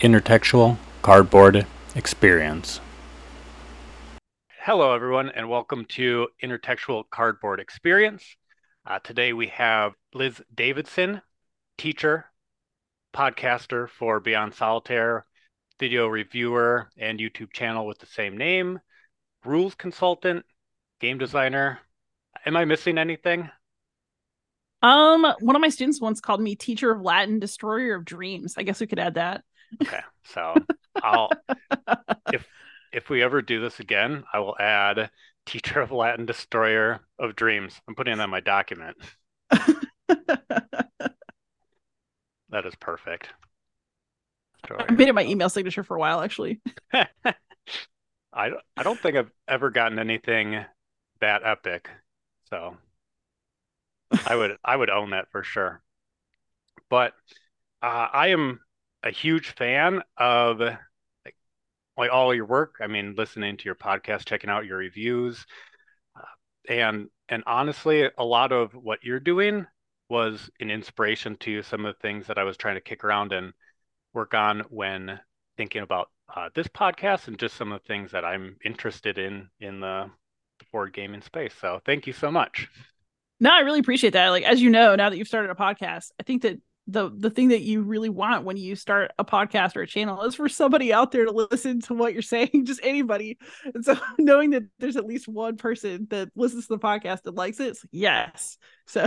Intertextual Cardboard Experience. Hello, everyone, and welcome to Intertextual Cardboard Experience. Uh, today we have Liz Davidson, teacher, podcaster for Beyond Solitaire, video reviewer, and YouTube channel with the same name, rules consultant, game designer. Am I missing anything? Um, one of my students once called me teacher of Latin, destroyer of dreams. I guess we could add that. Okay, so I'll if if we ever do this again, I will add teacher of Latin, destroyer of dreams. I'm putting it on my document. that is perfect. I made it my email signature for a while, actually. I don't, I don't think I've ever gotten anything that epic, so I would I would own that for sure. But uh, I am a huge fan of like, like all your work. I mean, listening to your podcast, checking out your reviews, uh, and and honestly, a lot of what you're doing was an inspiration to some of the things that I was trying to kick around and work on when thinking about uh, this podcast and just some of the things that I'm interested in in the, the board gaming space. So thank you so much. No, I really appreciate that. Like as you know, now that you've started a podcast, I think that the the thing that you really want when you start a podcast or a channel is for somebody out there to listen to what you're saying, just anybody. And so knowing that there's at least one person that listens to the podcast and likes it, yes. So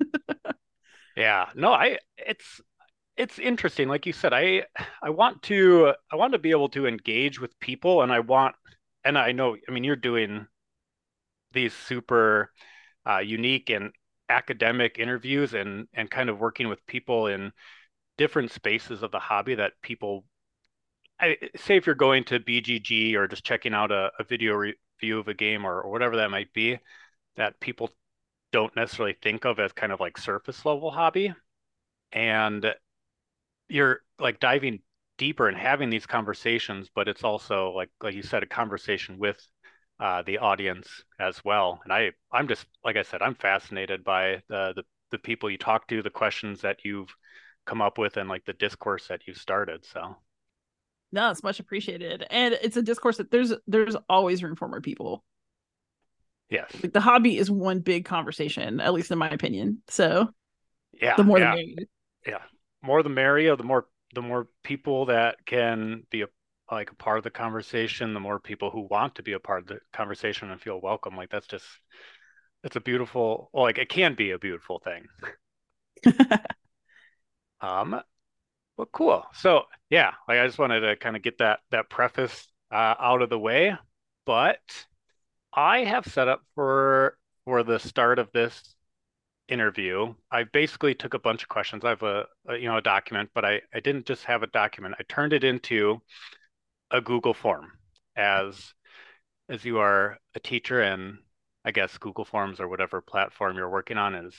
yeah, no, I it's it's interesting. Like you said, I I want to I want to be able to engage with people, and I want and I know I mean you're doing these super uh, unique and academic interviews and and kind of working with people in different spaces of the hobby that people I, say if you're going to BGG or just checking out a, a video review of a game or, or whatever that might be that people don't necessarily think of as kind of like surface level hobby. And you're like diving deeper and having these conversations but it's also like like you said a conversation with uh, the audience as well. And I, I'm just like I said, I'm fascinated by the, the the people you talk to, the questions that you've come up with, and like the discourse that you've started. So, no, it's much appreciated, and it's a discourse that there's there's always room for more people. Yes, like the hobby is one big conversation, at least in my opinion. So, yeah, the more yeah. the merrier. Yeah, more the merrier. The more the more people that can be a like a part of the conversation, the more people who want to be a part of the conversation and feel welcome. Like that's just it's a beautiful well, like it can be a beautiful thing. um well cool. So yeah, like I just wanted to kind of get that that preface uh, out of the way. But I have set up for for the start of this interview i basically took a bunch of questions i have a, a, you know a document but i i didn't just have a document i turned it into a Google form as as you are a teacher and I guess Google Forms or whatever platform you're working on is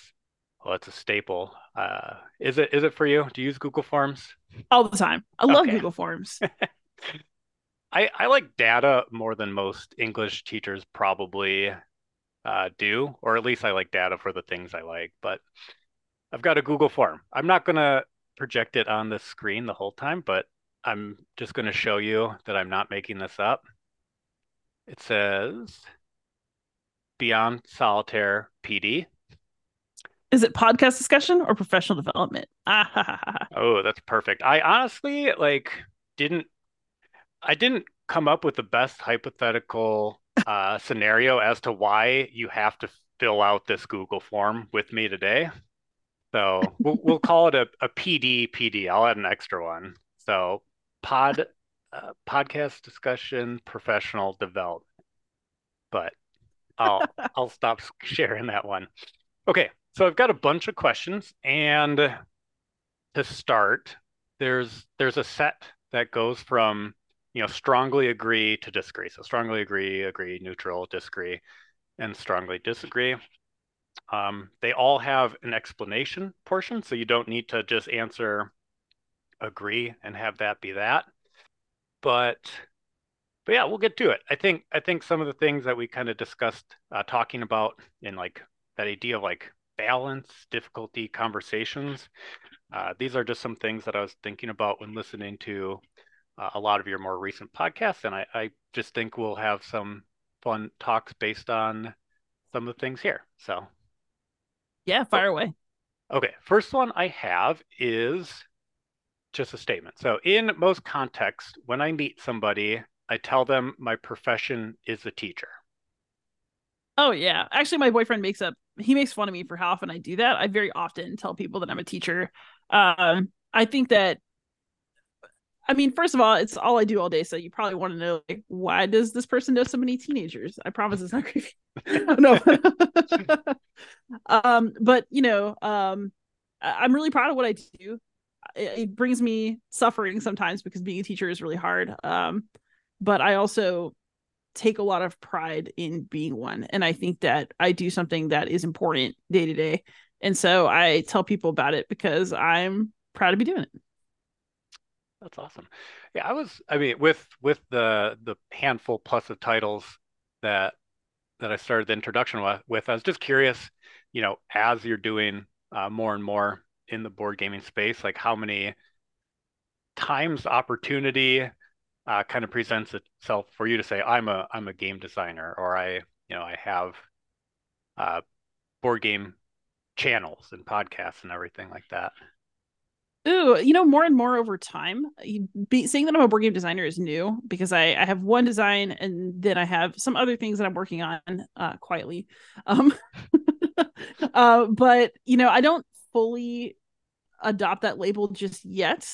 well, it's a staple. Uh, is it is it for you? Do you use Google Forms? All the time. I love okay. Google Forms. I I like data more than most English teachers probably uh, do, or at least I like data for the things I like. But I've got a Google form. I'm not gonna project it on the screen the whole time, but I'm just going to show you that I'm not making this up. It says Beyond Solitaire PD. Is it podcast discussion or professional development? oh, that's perfect. I honestly like didn't I didn't come up with the best hypothetical uh, scenario as to why you have to fill out this Google form with me today. So we'll, we'll call it a, a PD PD. I'll add an extra one. So pod uh, podcast discussion professional development but i'll i'll stop sharing that one. Okay so i've got a bunch of questions and to start there's there's a set that goes from you know strongly agree to disagree. So strongly agree agree neutral disagree and strongly disagree. Um, they all have an explanation portion so you don't need to just answer agree and have that be that. But but yeah, we'll get to it. I think I think some of the things that we kind of discussed uh, talking about in like that idea of like balance, difficulty, conversations. Uh, these are just some things that I was thinking about when listening to uh, a lot of your more recent podcasts, and I, I just think we'll have some fun talks based on some of the things here. So, yeah, fire away. Okay, first one I have is just a statement. So, in most contexts, when I meet somebody, I tell them my profession is a teacher. Oh yeah, actually, my boyfriend makes up. He makes fun of me for how often I do that. I very often tell people that I'm a teacher. Um, I think that I mean, first of all, it's all I do all day. So you probably want to know like, why does this person know so many teenagers? I promise it's not creepy. no. um, but you know, um, I'm really proud of what I do. It, brings me suffering sometimes because being a teacher is really hard. Um, but I also take a lot of pride in being one. And I think that I do something that is important day to day. And so I tell people about it because I'm proud to be doing it. That's awesome. Yeah, I was. I mean, with with the the handful plus of titles that that I started the introduction with, with I was just curious. You know, as you're doing uh, more and more in the board gaming space, like how many times opportunity uh, kind of presents itself for you to say, "I'm a I'm a game designer," or I you know I have uh, board game channels and podcasts and everything like that. Ooh, you know, more and more over time, be, saying that I'm a board game designer is new because I, I have one design and then I have some other things that I'm working on uh, quietly. Um, uh, but you know, I don't fully adopt that label just yet.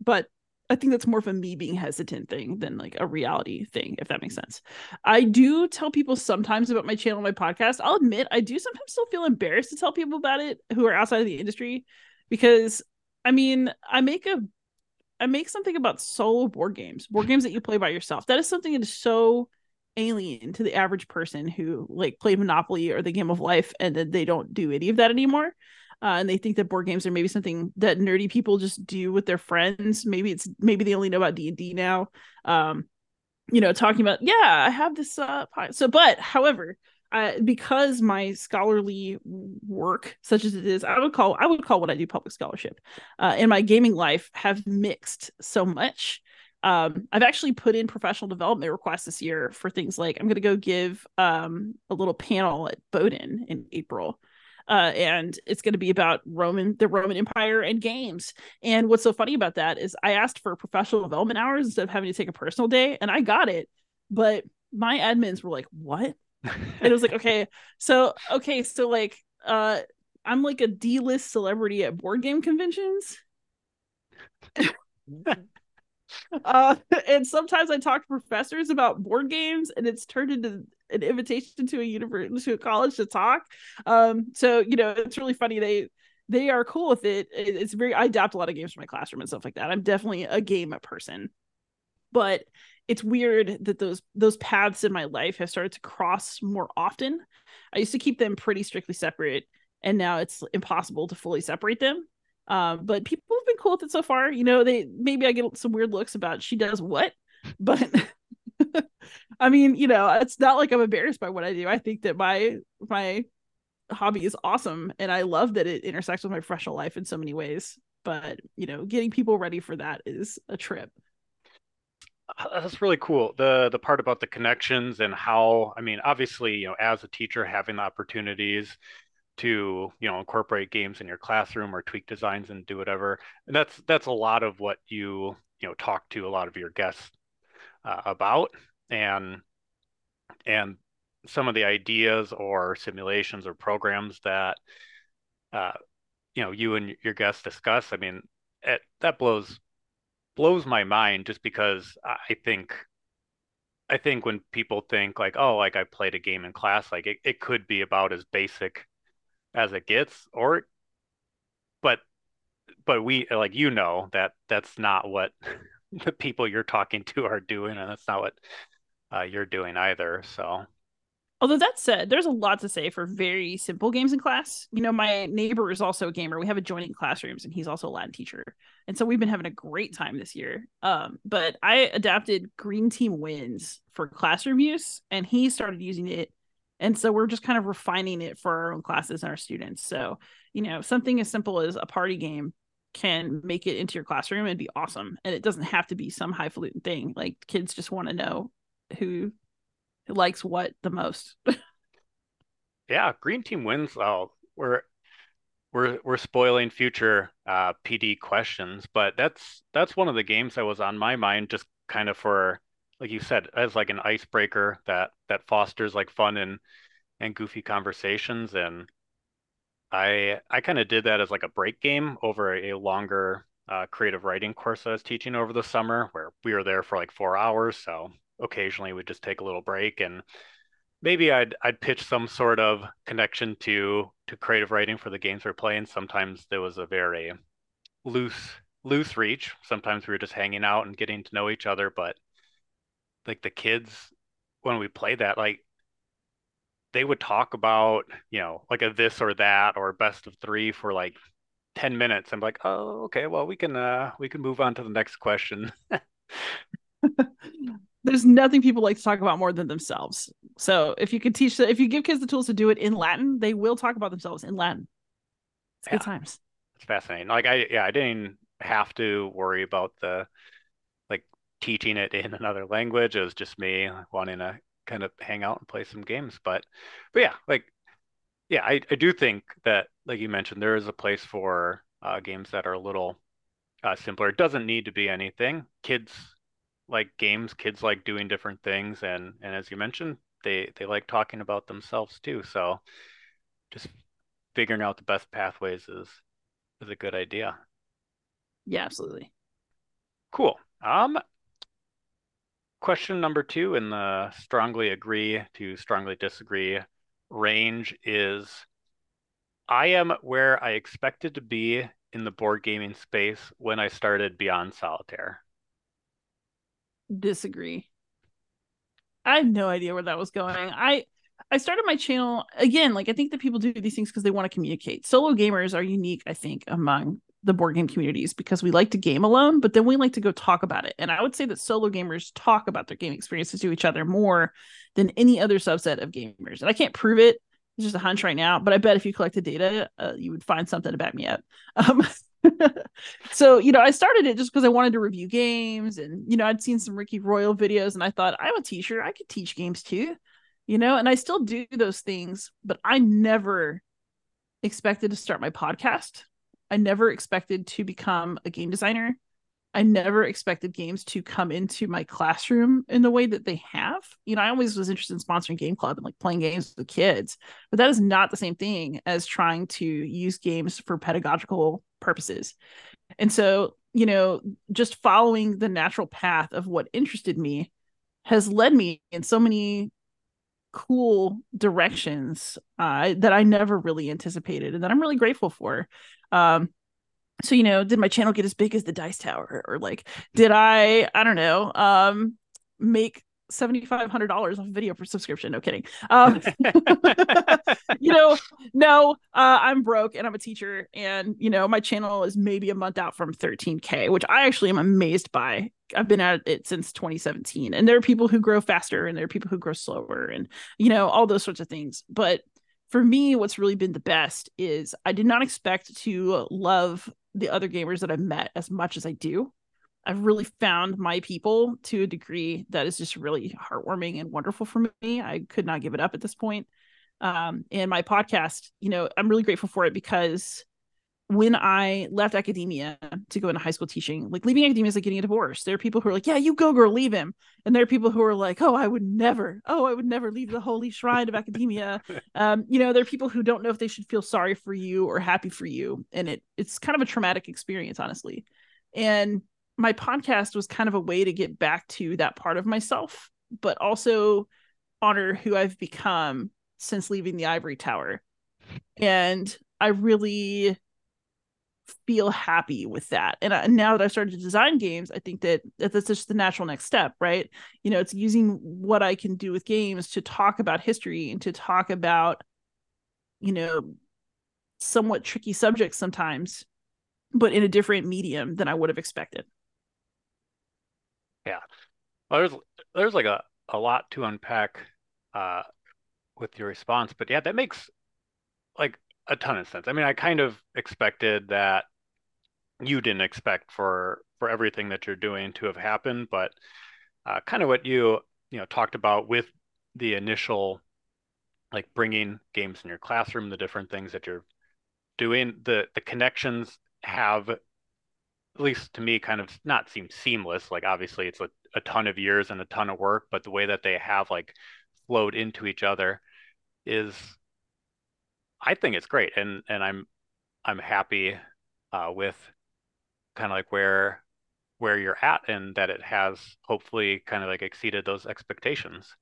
But I think that's more of a me being hesitant thing than like a reality thing, if that makes sense. I do tell people sometimes about my channel, my podcast. I'll admit I do sometimes still feel embarrassed to tell people about it who are outside of the industry because I mean, I make a I make something about solo board games, board games that you play by yourself. That is something that is so alien to the average person who like played Monopoly or the game of life and then they don't do any of that anymore. Uh, and they think that board games are maybe something that nerdy people just do with their friends. Maybe it's maybe they only know about D and D now. Um, you know, talking about yeah, I have this. Uh, so, but however, uh, because my scholarly work, such as it is, I would call I would call what I do public scholarship, uh, in my gaming life have mixed so much. Um, I've actually put in professional development requests this year for things like I'm going to go give um, a little panel at Bowdoin in April. Uh, and it's going to be about Roman, the Roman Empire, and games. And what's so funny about that is I asked for professional development hours instead of having to take a personal day, and I got it. But my admins were like, "What? and it was like okay so okay so like uh i'm like a d-list celebrity at board game conventions uh and sometimes i talk to professors about board games and it's turned into an invitation to a university to a college to talk um so you know it's really funny they they are cool with it it's very i adapt a lot of games for my classroom and stuff like that i'm definitely a game person but it's weird that those those paths in my life have started to cross more often. I used to keep them pretty strictly separate, and now it's impossible to fully separate them. Um, but people have been cool with it so far. You know, they maybe I get some weird looks about she does what, but I mean, you know, it's not like I'm embarrassed by what I do. I think that my my hobby is awesome, and I love that it intersects with my professional life in so many ways. But you know, getting people ready for that is a trip. That's really cool. The the part about the connections and how I mean, obviously, you know, as a teacher, having the opportunities to you know incorporate games in your classroom or tweak designs and do whatever. And that's that's a lot of what you you know talk to a lot of your guests uh, about and and some of the ideas or simulations or programs that uh, you know you and your guests discuss. I mean, it, that blows blows my mind just because I think I think when people think like, oh, like I played a game in class, like it, it could be about as basic as it gets, or but but we like you know that that's not what the people you're talking to are doing, and that's not what uh, you're doing either. So Although that said, there's a lot to say for very simple games in class. You know, my neighbor is also a gamer. We have adjoining classrooms, and he's also a Latin teacher, and so we've been having a great time this year. Um, but I adapted Green Team Wins for classroom use, and he started using it And so we're just kind of refining it for our own classes and our students. So, you know, something as simple as a party game can make it into your classroom and be awesome. And it doesn't have to be some highfalutin thing. Like kids just want to know who likes what the most. yeah, green team wins. Oh, we're we're we're spoiling future uh, PD questions, but that's that's one of the games that was on my mind, just kind of for like you said, as like an icebreaker that that fosters like fun and and goofy conversations. And I I kind of did that as like a break game over a longer uh, creative writing course I was teaching over the summer, where we were there for like four hours. So occasionally we'd just take a little break and maybe I'd I'd pitch some sort of connection to to creative writing for the games we're playing. Sometimes there was a very loose loose reach. Sometimes we were just hanging out and getting to know each other, but like the kids when we played that, like they would talk about, you know, like a this or that or best of three for like 10 minutes. I'm like, oh, okay, well we can uh we can move on to the next question. There's nothing people like to talk about more than themselves. So if you could teach that, if you give kids the tools to do it in Latin, they will talk about themselves in Latin. It's yeah. good times. It's fascinating. Like I yeah, I didn't have to worry about the like teaching it in another language. It was just me wanting to kind of hang out and play some games. But but yeah, like yeah, I, I do think that like you mentioned, there is a place for uh, games that are a little uh, simpler. It doesn't need to be anything. Kids like games, kids like doing different things and and as you mentioned, they they like talking about themselves too. So just figuring out the best pathways is is a good idea. Yeah, absolutely. Cool. Um, question number two in the strongly agree to strongly disagree range is I am where I expected to be in the board gaming space when I started Beyond Solitaire. Disagree. I have no idea where that was going. I I started my channel again, like I think that people do these things because they want to communicate. Solo gamers are unique, I think, among the board game communities because we like to game alone, but then we like to go talk about it. And I would say that solo gamers talk about their game experiences to each other more than any other subset of gamers. And I can't prove it. It's just a hunch right now, but I bet if you collected data, uh, you would find something to back me up. Um, so, you know, I started it just because I wanted to review games and, you know, I'd seen some Ricky Royal videos and I thought, I'm a teacher. I could teach games too, you know, and I still do those things, but I never expected to start my podcast I never expected to become a game designer. I never expected games to come into my classroom in the way that they have. You know, I always was interested in sponsoring game club and like playing games with kids, but that is not the same thing as trying to use games for pedagogical purposes. And so, you know, just following the natural path of what interested me has led me in so many cool directions uh, that I never really anticipated and that I'm really grateful for. Um, so you know, did my channel get as big as the Dice Tower, or like, did I, I don't know, um, make seventy five hundred dollars off a video for subscription? No kidding. Um, you know, no, uh, I'm broke and I'm a teacher, and you know, my channel is maybe a month out from thirteen k, which I actually am amazed by. I've been at it since 2017, and there are people who grow faster, and there are people who grow slower, and you know, all those sorts of things, but for me, what's really been the best is I did not expect to love the other gamers that I've met as much as I do. I've really found my people to a degree that is just really heartwarming and wonderful for me. I could not give it up at this point. Um, and my podcast, you know, I'm really grateful for it because when I left academia to go into high school teaching, like leaving academia is like getting a divorce. There are people who are like, yeah, you go, girl, leave him. And there are people who are like, oh, I would never, oh, I would never leave the holy shrine of academia. um, you know, there are people who don't know if they should feel sorry for you or happy for you. And it it's kind of a traumatic experience, honestly. And my podcast was kind of a way to get back to that part of myself, but also honor who I've become since leaving the ivory tower. And I really feel happy with that. And, I, now that I've started to design games, I think that, that that's just the natural next step, right? You know, it's using what I can do with games to talk about history and to talk about, you know, somewhat tricky subjects sometimes, but in a different medium than I would have expected. Yeah. Well, there's there's like a, a lot to unpack uh with your response, but yeah, that makes like a ton of sense. I mean, I kind of expected that you didn't expect for for everything that you're doing to have happened, but uh, kind of what you you know talked about with the initial like bringing games in your classroom, the different things that you're doing, the the connections have at least to me kind of not seem seamless. Like obviously it's a, a ton of years and a ton of work, but the way that they have like flowed into each other is I think it's great. And and I'm I'm happy uh, with kind of like where where you're at and that it has hopefully kind of like exceeded those expectations.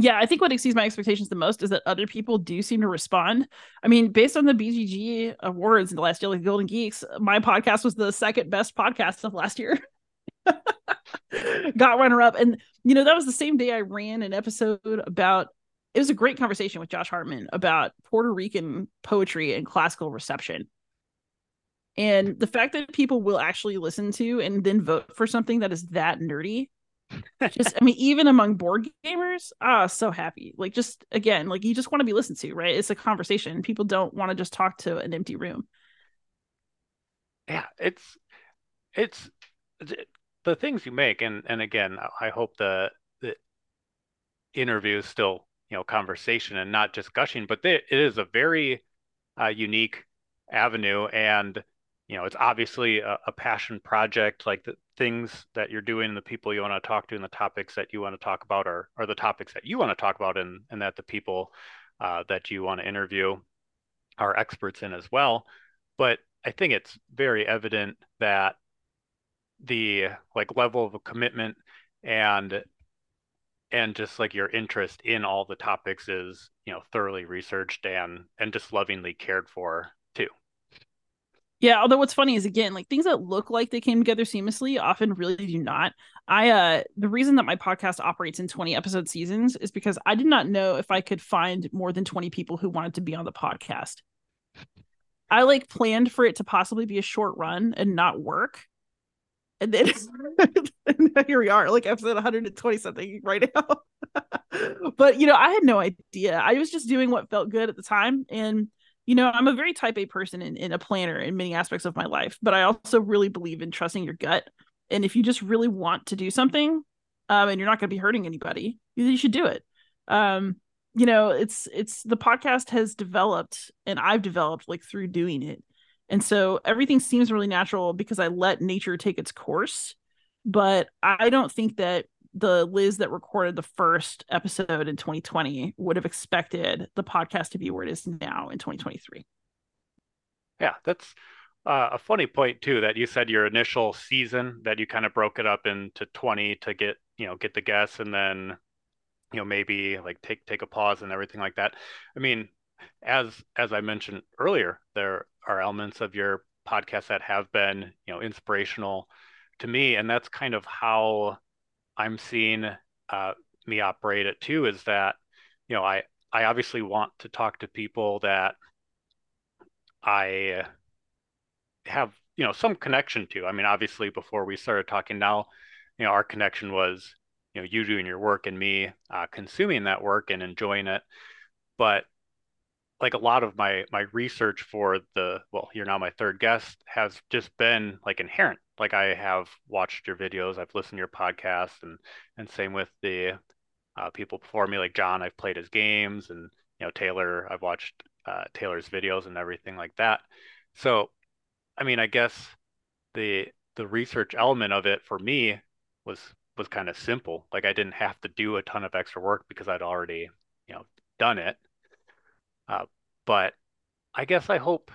Yeah, I think what exceeds my expectations the most is that other people do seem to respond. I mean, based on the BGG awards in the last year, like Golden Geeks, my podcast was the second best podcast of last year. Got runner up. And, you know, that was the same day I ran an episode about it was a great conversation with Josh Hartman about Puerto Rican poetry and classical reception. And the fact that people will actually listen to and then vote for something that is that nerdy just i mean even among board gamers ah so happy. Like just again like you just want to be listened to right? It's a conversation. People don't want to just talk to an empty room. Yeah it's it's the things you make and and again i hope the the interview is still you know conversation and not just gushing but it is a very uh, unique avenue and you know it's obviously a, a passion project like the things that you're doing the people you want to talk to and the topics that you want to talk about are, are the topics that you want to talk about and, and that the people uh, that you want to interview are experts in as well. But i think it's very evident that the like level of commitment and and just like your interest in all the topics is you know thoroughly researched and and just lovingly cared for yeah, although what's funny is again, like things that look like they came together seamlessly often really do not. I uh the reason that my podcast operates in 20 episode seasons is because I did not know if I could find more than 20 people who wanted to be on the podcast. I like planned for it to possibly be a short run and not work. And then here we are, like episode 120 something right now. but you know, I had no idea. I was just doing what felt good at the time and you know, I'm a very type A person and, and a planner in many aspects of my life, but I also really believe in trusting your gut. And if you just really want to do something, um, and you're not going to be hurting anybody, you should do it. Um, you know, it's it's the podcast has developed, and I've developed like through doing it, and so everything seems really natural because I let nature take its course. But I don't think that the Liz that recorded the first episode in 2020 would have expected the podcast to be where it is now in 2023. Yeah, that's uh, a funny point too that you said your initial season that you kind of broke it up into 20 to get, you know, get the guests and then you know maybe like take take a pause and everything like that. I mean, as as I mentioned earlier, there are elements of your podcast that have been, you know, inspirational to me and that's kind of how I'm seeing uh, me operate it too is that you know I I obviously want to talk to people that I have you know some connection to. I mean, obviously before we started talking now, you know, our connection was you know you doing your work and me uh, consuming that work and enjoying it. But like a lot of my my research for the well, you're now my third guest has just been like inherent like I have watched your videos, I've listened to your podcast, and and same with the uh, people before me, like John. I've played his games, and you know Taylor. I've watched uh, Taylor's videos and everything like that. So, I mean, I guess the the research element of it for me was was kind of simple. Like I didn't have to do a ton of extra work because I'd already you know done it. Uh, but I guess I hope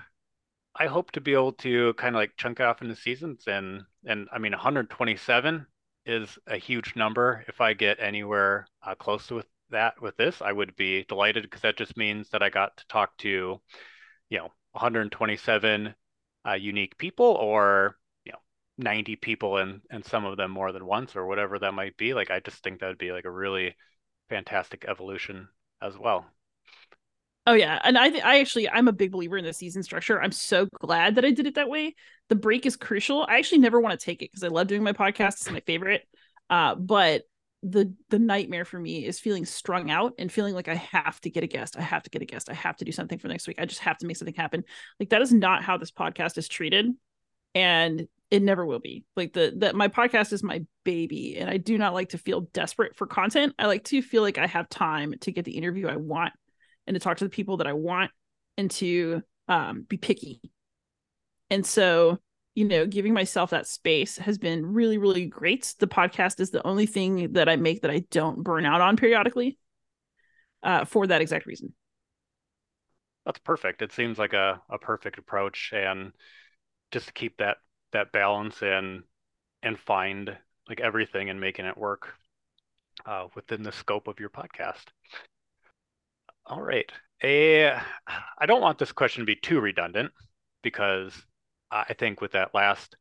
I hope to be able to kind of like chunk off into seasons and and I mean 127 is a huge number. If I get anywhere uh, close to that with this, I would be delighted because that just means that I got to talk to, you know, 127 uh, unique people or you know 90 people and and some of them more than once or whatever that might be. Like I just think that would be like a really fantastic evolution as well. Oh yeah, and I I actually I'm a big believer in the season structure. I'm so glad that I did it that way. The break is crucial. I actually never want to take it because I love doing my podcast. It's my favorite. Uh, but the the nightmare for me is feeling strung out and feeling like I have to get a guest. I have to get a guest. I have to do something for next week. I just have to make something happen. Like that is not how this podcast is treated. And it never will be. Like the that my podcast is my baby and I do not like to feel desperate for content. I like to feel like I have time to get the interview I want and to talk to the people that I want and to um be picky. And so you know, giving myself that space has been really, really great. The podcast is the only thing that I make that I don't burn out on periodically uh, for that exact reason. That's perfect. It seems like a, a perfect approach and just to keep that that balance and and find like everything and making it work uh, within the scope of your podcast. All right. A, I don't want this question to be too redundant because I think with that last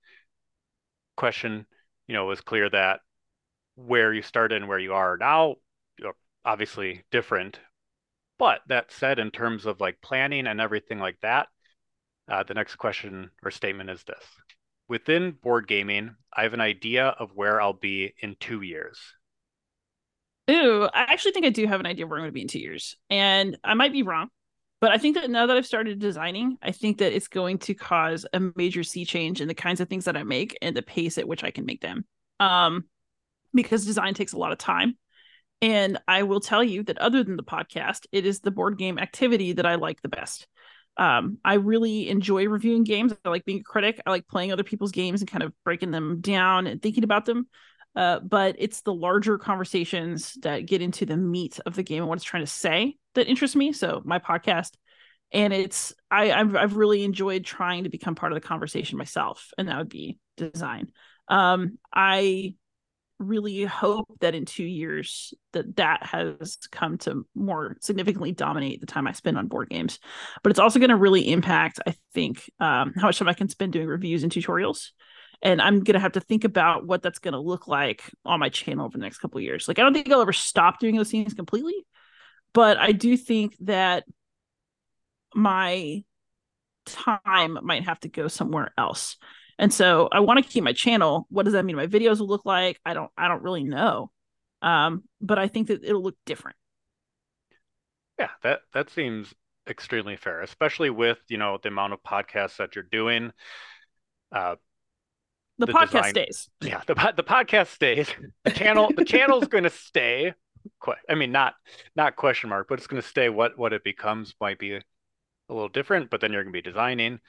question, you know, it was clear that where you started and where you are now, you're obviously different. But that said, in terms of like planning and everything like that, uh, the next question or statement is this. Within board gaming, I have an idea of where I'll be in two years. Ooh, I actually think I do have an idea where I'm going to be in two years. And I might be wrong. But I think that now that I've started designing, I think that it's going to cause a major sea change in the kinds of things that I make and the pace at which I can make them. Um, because design takes a lot of time. And I will tell you that other than the podcast, it is the board game activity that I like the best. Um, I really enjoy reviewing games. I like being a critic. I like playing other people's games and kind of breaking them down and thinking about them. Uh, but it's the larger conversations that get into the meat of the game and what it's trying to say that interests me. So my podcast, and it's I I've, I've really enjoyed trying to become part of the conversation myself, and that would be design. Um, I really hope that in two years that that has come to more significantly dominate the time I spend on board games. But it's also going to really impact, I think, um, how much time I can spend doing reviews and tutorials and I'm gonna have to think about what that's gonna look like on my channel over the next couple years. Like I don't think I'll ever stop doing those things completely, but I do think that my time might have to go somewhere else. And so I want to keep my channel. What does that mean? My videos will look like? I don't I don't really know. Um, but I think that it'll look different. Yeah, that that seems extremely fair, especially with, you know, the amount of podcasts that you're doing. Uh, the, the podcast design, stays. Yeah, the the podcast stays. The channel the channel's going to stay. I mean, not not question mark, but it's going to stay. What what it becomes might be a, little different, but then you're going to be designing,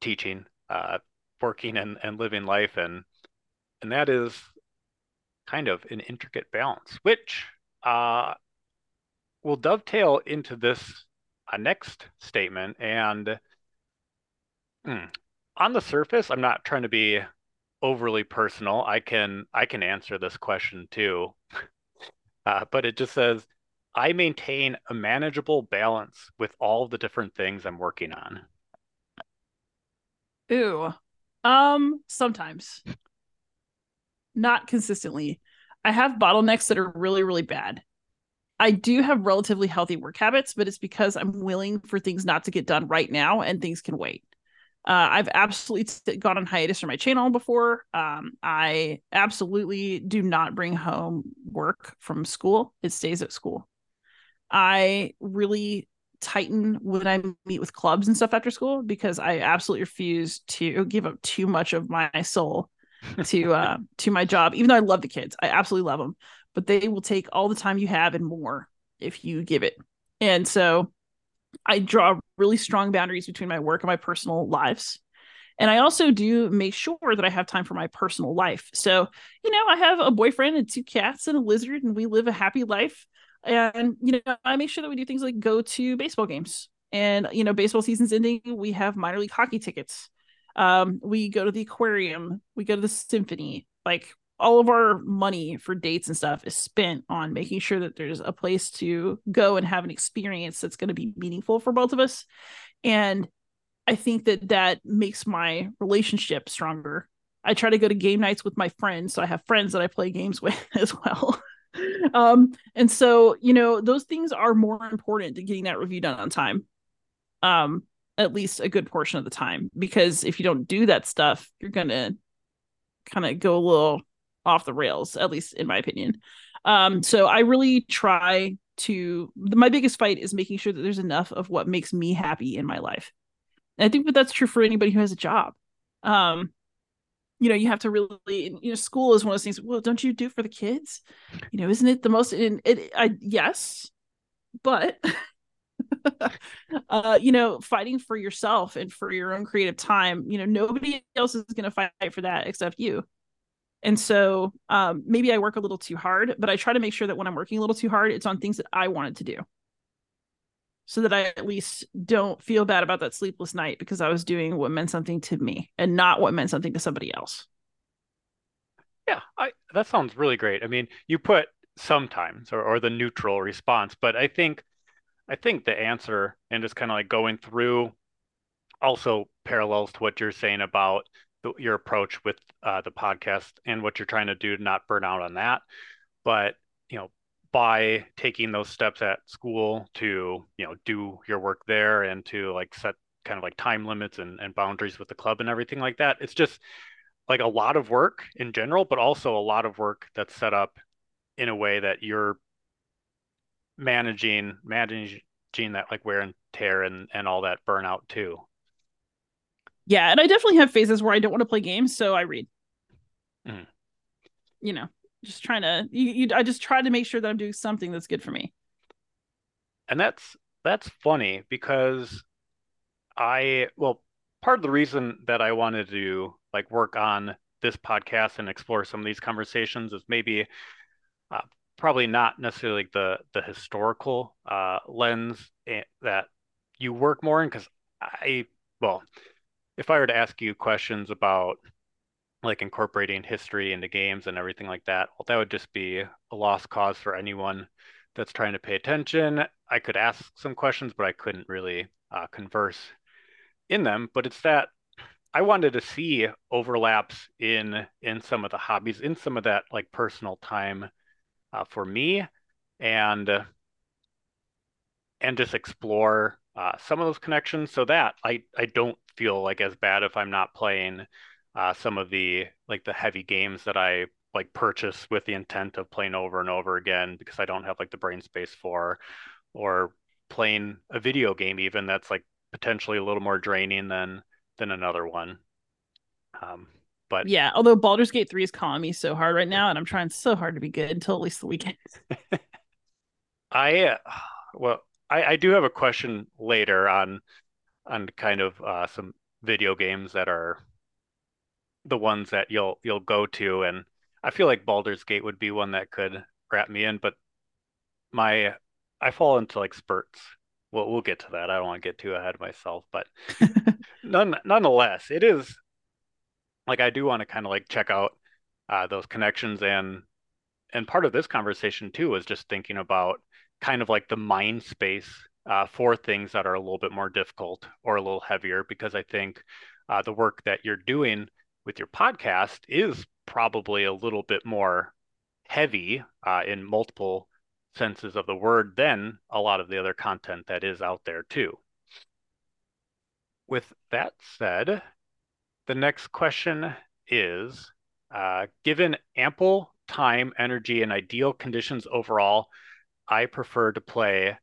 teaching, uh, working, and and living life, and and that is kind of an intricate balance, which uh, will dovetail into this uh, next statement and. Hmm, on the surface, I'm not trying to be overly personal. I can I can answer this question too, uh, but it just says I maintain a manageable balance with all the different things I'm working on. Ooh, um, sometimes, not consistently. I have bottlenecks that are really really bad. I do have relatively healthy work habits, but it's because I'm willing for things not to get done right now and things can wait. Uh, I've absolutely gone on hiatus from my channel before. Um, I absolutely do not bring home work from school. It stays at school. I really tighten when I meet with clubs and stuff after school because I absolutely refuse to give up too much of my soul to uh to my job. Even though I love the kids, I absolutely love them, but they will take all the time you have and more if you give it. And so I draw really strong boundaries between my work and my personal lives. And I also do make sure that I have time for my personal life. So, you know, I have a boyfriend and two cats and a lizard, and we live a happy life. And, you know, I make sure that we do things like go to baseball games. And, you know, baseball season's ending. We have minor league hockey tickets. Um, we go to the aquarium, we go to the symphony. Like all of our money for dates and stuff is spent on making sure that there's a place to go and have an experience that's going to be meaningful for both of us. And i think that that makes my relationship stronger. I try to go to game nights with my friends so i have friends that i play games with as well. Um and so you know those things are more important to getting that review done on time. Um at least a good portion of the time because if you don't do that stuff you're gonna kind of go a little off the rails, at least in my opinion. Um, so I really try to my biggest fight is making sure that there's enough of what makes me happy in my life. And I think that that's true for anybody who has a job. Um, you know, you have to really, you know, school is one of those things. Well, don't you do for the kids? You know, isn't it the most? In it, I yes, but uh, you know, fighting for yourself and for your own creative time. You know, nobody else is going to fight for that except you. And so um, maybe I work a little too hard, but I try to make sure that when I'm working a little too hard, it's on things that I wanted to do. So that I at least don't feel bad about that sleepless night because I was doing what meant something to me and not what meant something to somebody else. Yeah, I, that sounds really great. I mean, you put sometimes or, or the neutral response, but I think I think the answer and just kind of like going through also parallels to what you're saying about your approach with uh, the podcast and what you're trying to do to not burn out on that. But you know, by taking those steps at school to you know do your work there and to like set kind of like time limits and, and boundaries with the club and everything like that, it's just like a lot of work in general, but also a lot of work that's set up in a way that you're managing managing that like wear and tear and and all that burnout too yeah and i definitely have phases where i don't want to play games so i read mm. you know just trying to you, you i just try to make sure that i'm doing something that's good for me and that's that's funny because i well part of the reason that i wanted to like work on this podcast and explore some of these conversations is maybe uh, probably not necessarily the the historical uh, lens eh, that you work more in because I well if I were to ask you questions about like incorporating history into games and everything like that, well, that would just be a lost cause for anyone that's trying to pay attention. I could ask some questions, but I couldn't really uh, converse in them. But it's that I wanted to see overlaps in in some of the hobbies, in some of that like personal time uh, for me, and uh, and just explore uh, some of those connections so that I I don't feel like as bad if I'm not playing uh, some of the like the heavy games that I like purchase with the intent of playing over and over again because I don't have like the brain space for, or playing a video game even that's like potentially a little more draining than than another one. Um, but yeah, although Baldur's Gate 3 is calling me so hard right now, and I'm trying so hard to be good until at least the weekend. I uh, well, I, I do have a question later on on kind of uh, some video games that are the ones that you'll you'll go to, and I feel like Baldur's Gate would be one that could wrap me in, but my I fall into like spurts. Well, we'll get to that. I don't want to get too ahead of myself, but none nonetheless, it is like I do want to kind of like check out uh, those connections and and part of this conversation too is just thinking about kind of like the mind space uh, for things that are a little bit more difficult or a little heavier because I think uh, the work that you're doing with your podcast is probably a little bit more heavy uh, in multiple senses of the word than a lot of the other content that is out there too. With that said, the next question is uh, given ample time, energy, and ideal conditions overall, I prefer to play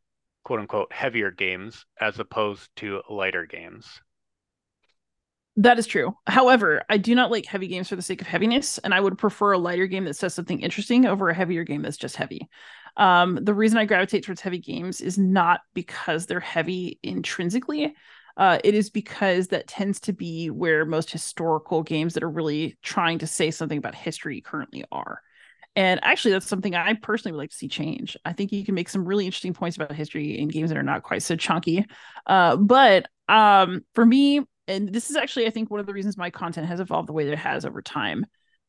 quote unquote heavier games as opposed to lighter games. That is true. However, I do not like heavy games for the sake of heaviness, and I would prefer a lighter game that says something interesting over a heavier game that's just heavy. Um, the reason I gravitate towards heavy games is not because they're heavy intrinsically, uh, it is because that tends to be where most historical games that are really trying to say something about history currently are. And actually, that's something I personally would like to see change. I think you can make some really interesting points about history in games that are not quite so chunky. Uh, but um, for me, and this is actually, I think, one of the reasons my content has evolved the way that it has over time.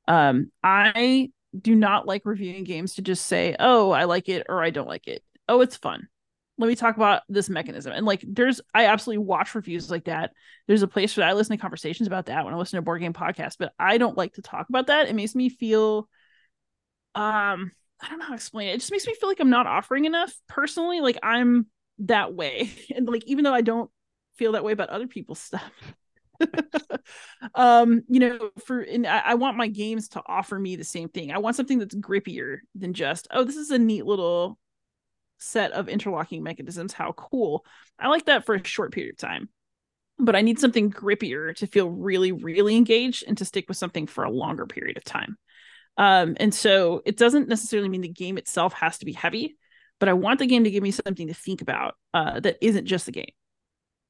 Um, I do not like reviewing games to just say, oh, I like it or I don't like it. Oh, it's fun let me talk about this mechanism. And like, there's, I absolutely watch reviews like that. There's a place where I listen to conversations about that when I listen to board game podcasts, but I don't like to talk about that. It makes me feel, um, I don't know how to explain it. It just makes me feel like I'm not offering enough personally. Like I'm that way. And like, even though I don't feel that way about other people's stuff. um you know for and I, I want my games to offer me the same thing i want something that's grippier than just oh this is a neat little set of interlocking mechanisms how cool i like that for a short period of time but i need something grippier to feel really really engaged and to stick with something for a longer period of time um and so it doesn't necessarily mean the game itself has to be heavy but i want the game to give me something to think about uh that isn't just the game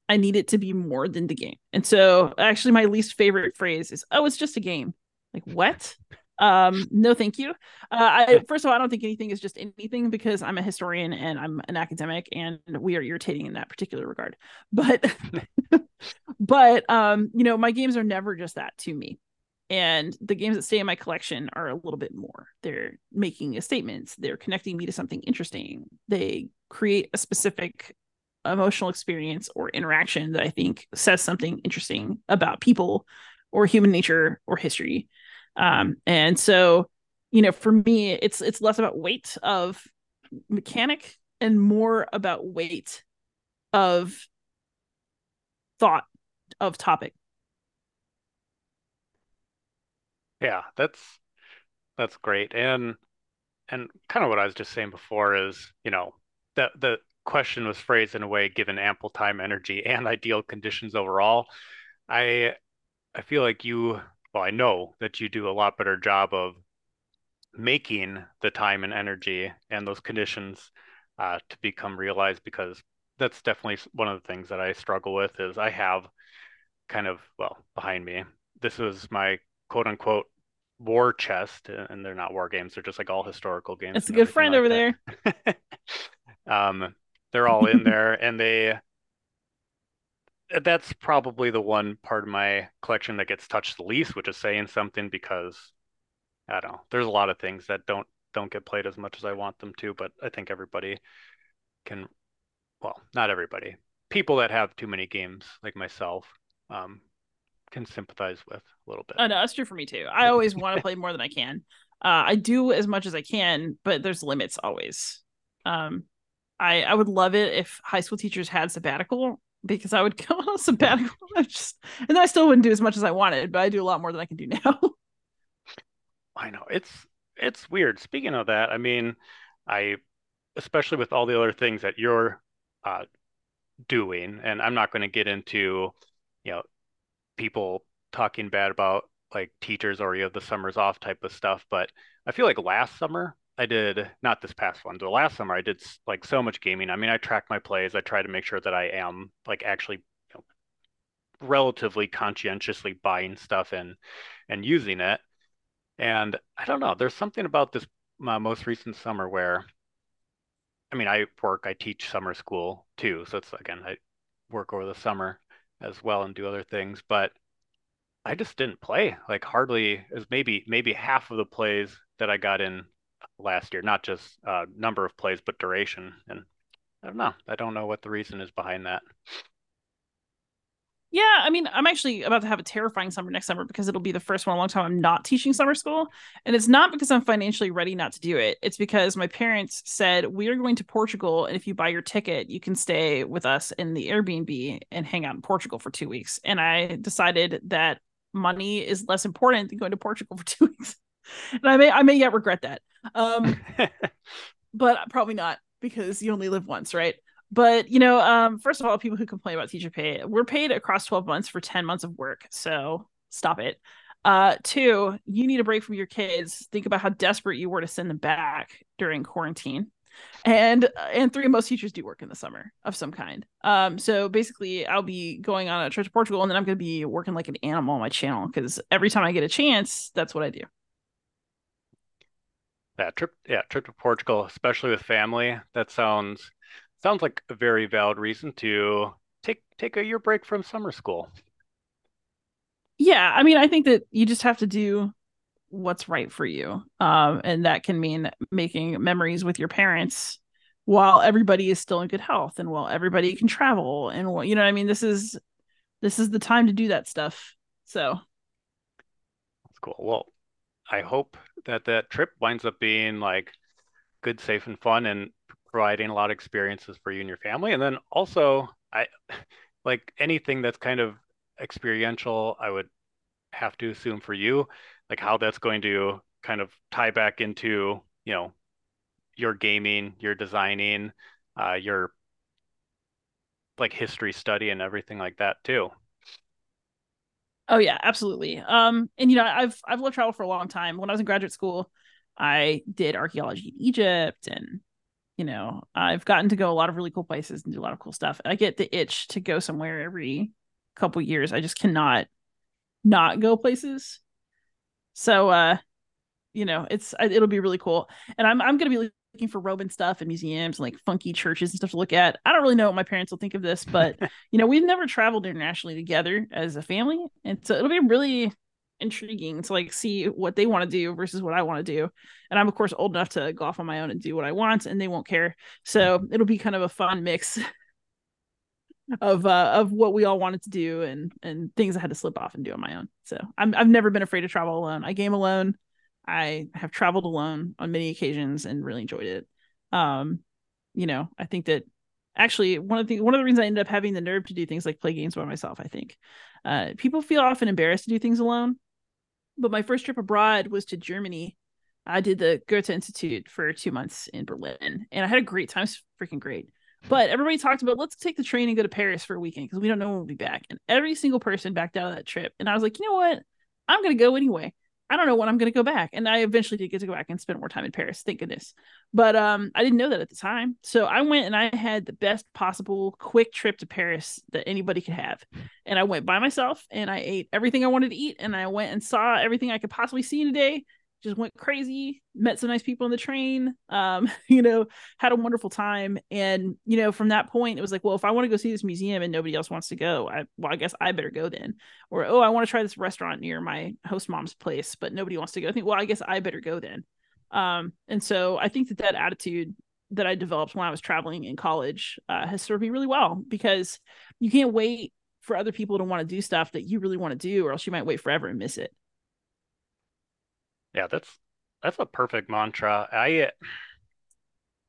I need it to be more than the game. And so actually my least favorite phrase is, oh, it's just a game. Like what? um no thank you uh i first of all i don't think anything is just anything because i'm a historian and i'm an academic and we are irritating in that particular regard but but um you know my games are never just that to me and the games that stay in my collection are a little bit more they're making a statements they're connecting me to something interesting they create a specific emotional experience or interaction that I think says something interesting about people or human nature or history. Um, and so, you know, for me, it's it's less about weight of mechanic and more about weight of thought of topic. Yeah, that's that's great. And and kind of what I was just saying before is, you know, the the question was phrased in a way given ample time, energy, and ideal conditions overall. I I feel like you well, I know that you do a lot better job of making the time and energy and those conditions uh, to become realized because that's definitely one of the things that I struggle with is I have kind of well behind me this was my quote unquote war chest and they're not war games they're just like all historical games it's a good friend like over that. there um they're all in there and they that's probably the one part of my collection that gets touched the least, which is saying something because I don't know. There's a lot of things that don't don't get played as much as I want them to, but I think everybody can well, not everybody. People that have too many games like myself um, can sympathize with a little bit. Oh no, that's true for me too. I always want to play more than I can. Uh, I do as much as I can, but there's limits always. Um, I I would love it if high school teachers had sabbatical because I would go on sabbatical. I just and I still wouldn't do as much as I wanted, but I do a lot more than I can do now. I know it's it's weird. Speaking of that, I mean, I especially with all the other things that you're uh, doing, and I'm not going to get into you know people talking bad about like teachers or you have the summers off type of stuff, but I feel like last summer I did not this past one, the last summer I did like so much gaming. I mean, I track my plays. I try to make sure that I am like actually you know, relatively conscientiously buying stuff and and using it. And I don't know, there's something about this uh, most recent summer where I mean, I work, I teach summer school too. So it's again, I work over the summer as well and do other things, but I just didn't play like hardly as maybe maybe half of the plays that I got in last year, not just uh, number of plays, but duration. And I don't know. I don't know what the reason is behind that. Yeah, I mean, I'm actually about to have a terrifying summer next summer because it'll be the first one in a long time I'm not teaching summer school. And it's not because I'm financially ready not to do it. It's because my parents said, We are going to Portugal. And if you buy your ticket, you can stay with us in the Airbnb and hang out in Portugal for two weeks. And I decided that money is less important than going to Portugal for two weeks. and I may I may yet regret that. Um, but probably not because you only live once, right? But you know, um, first of all, people who complain about teacher pay, we're paid across 12 months for 10 months of work. So stop it. Uh, two, you need a break from your kids. Think about how desperate you were to send them back during quarantine. And and three, most teachers do work in the summer of some kind. Um, so basically, I'll be going on a trip to Portugal, and then I'm going to be working like an animal on my channel because every time I get a chance, that's what I do. Yeah, trip yeah, trip to Portugal, especially with family. That sounds sounds like a very valid reason to take take a year break from summer school. Yeah, I mean, I think that you just have to do what's right for you. Um, and that can mean making memories with your parents while everybody is still in good health and while everybody can travel and you know, I mean, this is this is the time to do that stuff. So that's cool. Well, I hope that that trip winds up being like good, safe, and fun, and providing a lot of experiences for you and your family. And then also, I like anything that's kind of experiential. I would have to assume for you, like how that's going to kind of tie back into, you know, your gaming, your designing, uh, your like history study and everything like that too. Oh yeah, absolutely. Um, and you know, I've I've loved travel for a long time. When I was in graduate school, I did archaeology in Egypt, and you know, I've gotten to go a lot of really cool places and do a lot of cool stuff. I get the itch to go somewhere every couple years. I just cannot not go places. So, uh, you know, it's it'll be really cool, and I'm I'm gonna be looking for Roman stuff and museums and like funky churches and stuff to look at. I don't really know what my parents will think of this, but you know, we've never traveled internationally together as a family. And so it'll be really intriguing to like see what they want to do versus what I want to do. And I'm of course old enough to go off on my own and do what I want and they won't care. So it'll be kind of a fun mix of uh of what we all wanted to do and and things I had to slip off and do on my own. So I'm I've never been afraid to travel alone. I game alone. I have traveled alone on many occasions and really enjoyed it. Um, you know, I think that actually one of the one of the reasons I ended up having the nerve to do things like play games by myself. I think uh, people feel often embarrassed to do things alone, but my first trip abroad was to Germany. I did the Goethe Institute for two months in Berlin, and I had a great time. It's freaking great. But everybody talked about let's take the train and go to Paris for a weekend because we don't know when we'll be back. And every single person backed out of that trip. And I was like, you know what? I'm gonna go anyway. I don't know when I'm going to go back. And I eventually did get to go back and spend more time in Paris, thank goodness. But um, I didn't know that at the time. So I went and I had the best possible quick trip to Paris that anybody could have. And I went by myself and I ate everything I wanted to eat. And I went and saw everything I could possibly see in a day just went crazy met some nice people on the train um you know had a wonderful time. And you know from that point it was like well if i want to go see this museum and nobody else wants to go i well i guess i better go then. Or oh i want to try this restaurant near my host mom's place but nobody wants to go. I think well i guess i better go then. Um and so i think that that attitude that i developed when i was traveling in college uh, has served me really well because you can't wait for other people to want to do stuff that you really want to do or else you might wait forever and miss it yeah, that's that's a perfect mantra. I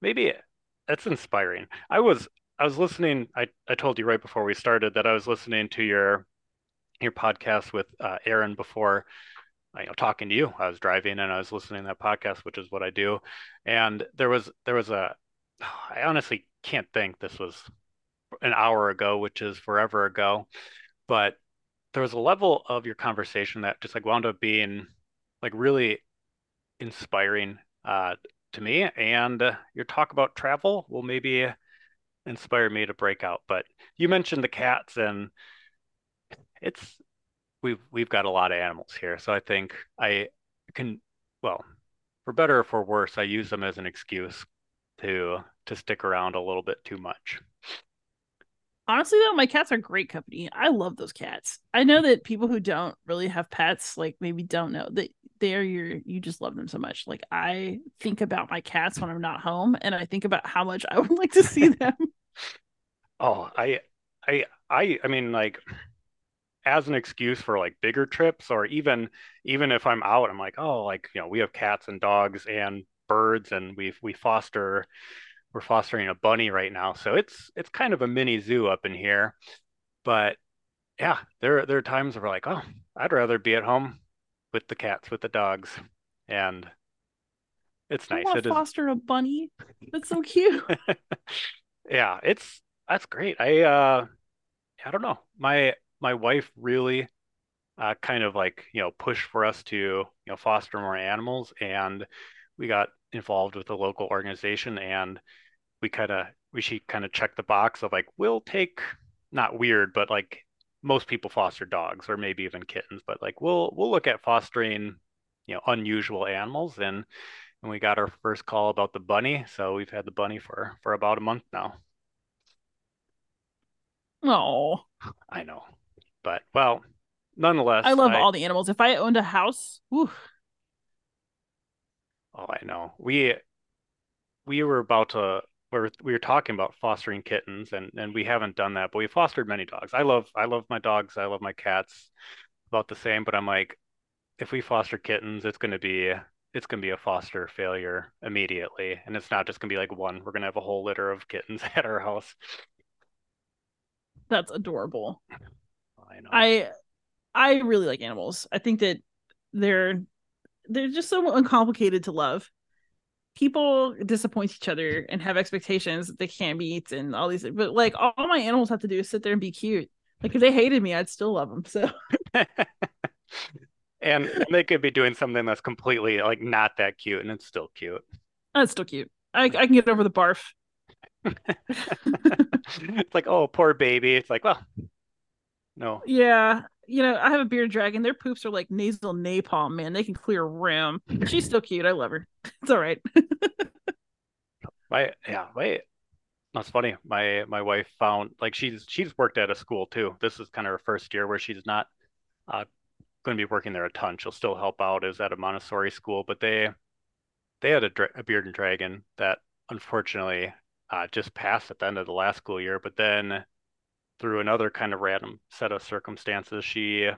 maybe that's inspiring. I was I was listening. I I told you right before we started that I was listening to your your podcast with uh, Aaron before you know talking to you. I was driving and I was listening to that podcast, which is what I do. And there was there was a I honestly can't think this was an hour ago, which is forever ago, but there was a level of your conversation that just like wound up being like really inspiring uh, to me. And uh, your talk about travel will maybe inspire me to break out. But you mentioned the cats, and it's we've we've got a lot of animals here, so I think I can well, for better or for worse, I use them as an excuse to to stick around a little bit too much. Honestly, though, my cats are great company. I love those cats. I know that people who don't really have pets, like maybe don't know that they're your you just love them so much. Like I think about my cats when I'm not home, and I think about how much I would like to see them. oh, I, I, I, I mean, like as an excuse for like bigger trips, or even even if I'm out, I'm like, oh, like you know, we have cats and dogs and birds, and we we foster we're fostering a bunny right now. So it's it's kind of a mini zoo up in here. But yeah, there there are times where we're like, oh, I'd rather be at home with the cats, with the dogs. And it's nice. I it foster is... a bunny. That's so cute. yeah, it's that's great. I uh I don't know. My my wife really uh kind of like, you know, pushed for us to, you know, foster more animals and we got involved with a local organization and we kind of we should kind of check the box of like we'll take not weird but like most people foster dogs or maybe even kittens but like we'll we'll look at fostering you know unusual animals and and we got our first call about the bunny so we've had the bunny for for about a month now. Oh i know but well nonetheless i love I, all the animals. If i owned a house whew. oh i know. We we were about to where we were talking about fostering kittens and and we haven't done that but we've fostered many dogs. I love i love my dogs. I love my cats about the same but i'm like if we foster kittens it's going to be it's going to be a foster failure immediately. And it's not just going to be like one we're going to have a whole litter of kittens at our house. That's adorable. I know. I I really like animals. I think that they're they're just so uncomplicated to love. People disappoint each other and have expectations that they can't meet and all these but like all my animals have to do is sit there and be cute. Like if they hated me, I'd still love them. So and, and they could be doing something that's completely like not that cute and it's still cute. That's still cute. I, I can get over the barf. it's like, oh, poor baby. It's like, well, no. Yeah. You know, I have a bearded dragon. Their poops are like nasal napalm, man. They can clear a room. She's still cute. I love her. It's all right. my yeah, wait. That's funny. My my wife found like she's she's worked at a school too. This is kind of her first year where she's not uh, going to be working there a ton. She'll still help out as at a Montessori school, but they they had a, a and dragon that unfortunately uh, just passed at the end of the last school year. But then through another kind of random set of circumstances, she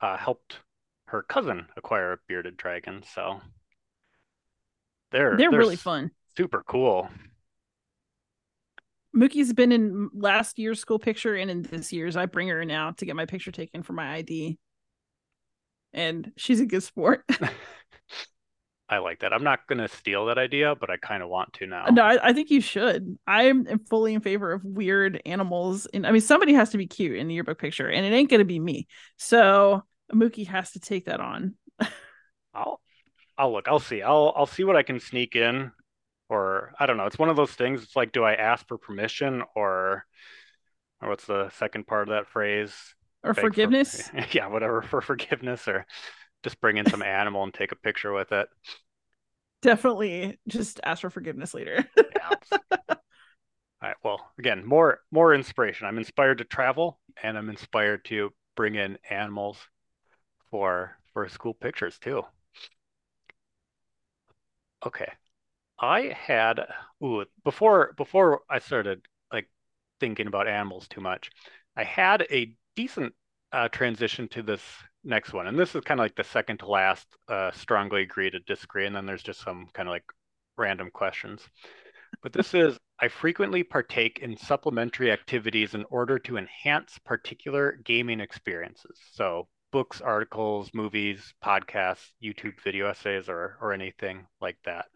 uh, helped her cousin acquire a bearded dragon. So they're they're, they're really fun, super cool. Mookie's been in last year's school picture and in this year's. I bring her now to get my picture taken for my ID, and she's a good sport. I like that. I'm not going to steal that idea, but I kind of want to uh, now. No, I, I, think you should. I'm fully in favor of weird animals. And I mean, somebody has to be cute in the yearbook picture, and it ain't going to be me. So Mookie has to take that on. I'll, I'll look. I'll see. I'll, I'll see what I can sneak in, or I don't know. It's one of those things. It's like, do I ask for permission, or, or what's the second part of that phrase? Or Beg forgiveness? For, yeah, whatever for forgiveness, or just bring in some animal and take a picture with it. Definitely just ask for forgiveness later. yeah. All right. Well, again, more more inspiration. I'm inspired to travel and I'm inspired to bring in animals for for school pictures too. Okay. I had ooh before before I started like thinking about animals too much, I had a decent uh, transition to this next one, and this is kind of like the second to last, uh, strongly agree to disagree, and then there's just some kind of like random questions. But this is I frequently partake in supplementary activities in order to enhance particular gaming experiences. So books, articles, movies, podcasts, YouTube video essays, or or anything like that.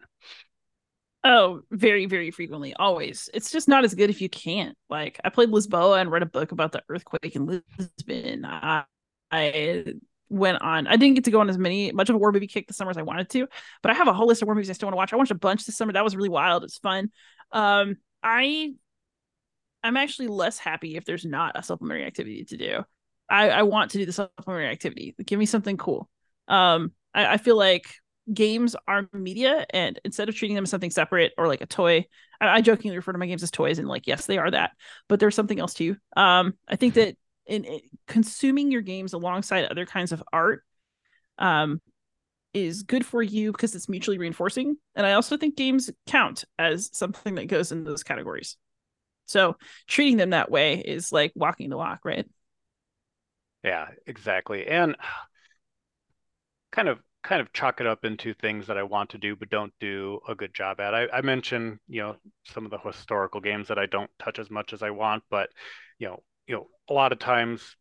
Oh, very, very frequently. Always. It's just not as good if you can't. Like I played Lisboa and read a book about the earthquake in Lisbon. I, I went on. I didn't get to go on as many much of a war movie kick this summer as I wanted to, but I have a whole list of war movies I still want to watch. I watched a bunch this summer. That was really wild. It's fun. Um, I I'm actually less happy if there's not a supplementary activity to do. I, I want to do the supplementary activity. Give me something cool. Um, I, I feel like games are media and instead of treating them as something separate or like a toy I, I, jokingly refer to my games as toys and like yes they are that but there's something else too um i think that in, in consuming your games alongside other kinds of art um is good for you because it's mutually reinforcing and i also think games count as something that goes in those categories. So treating them that way is like walking the walk right? Yeah exactly and kind of kind of chalk it up into things that I want to do but don't do a good job at. I, I mentioned, you know, some of the historical games that I don't touch as much as I want, but you know, you know, a lot of times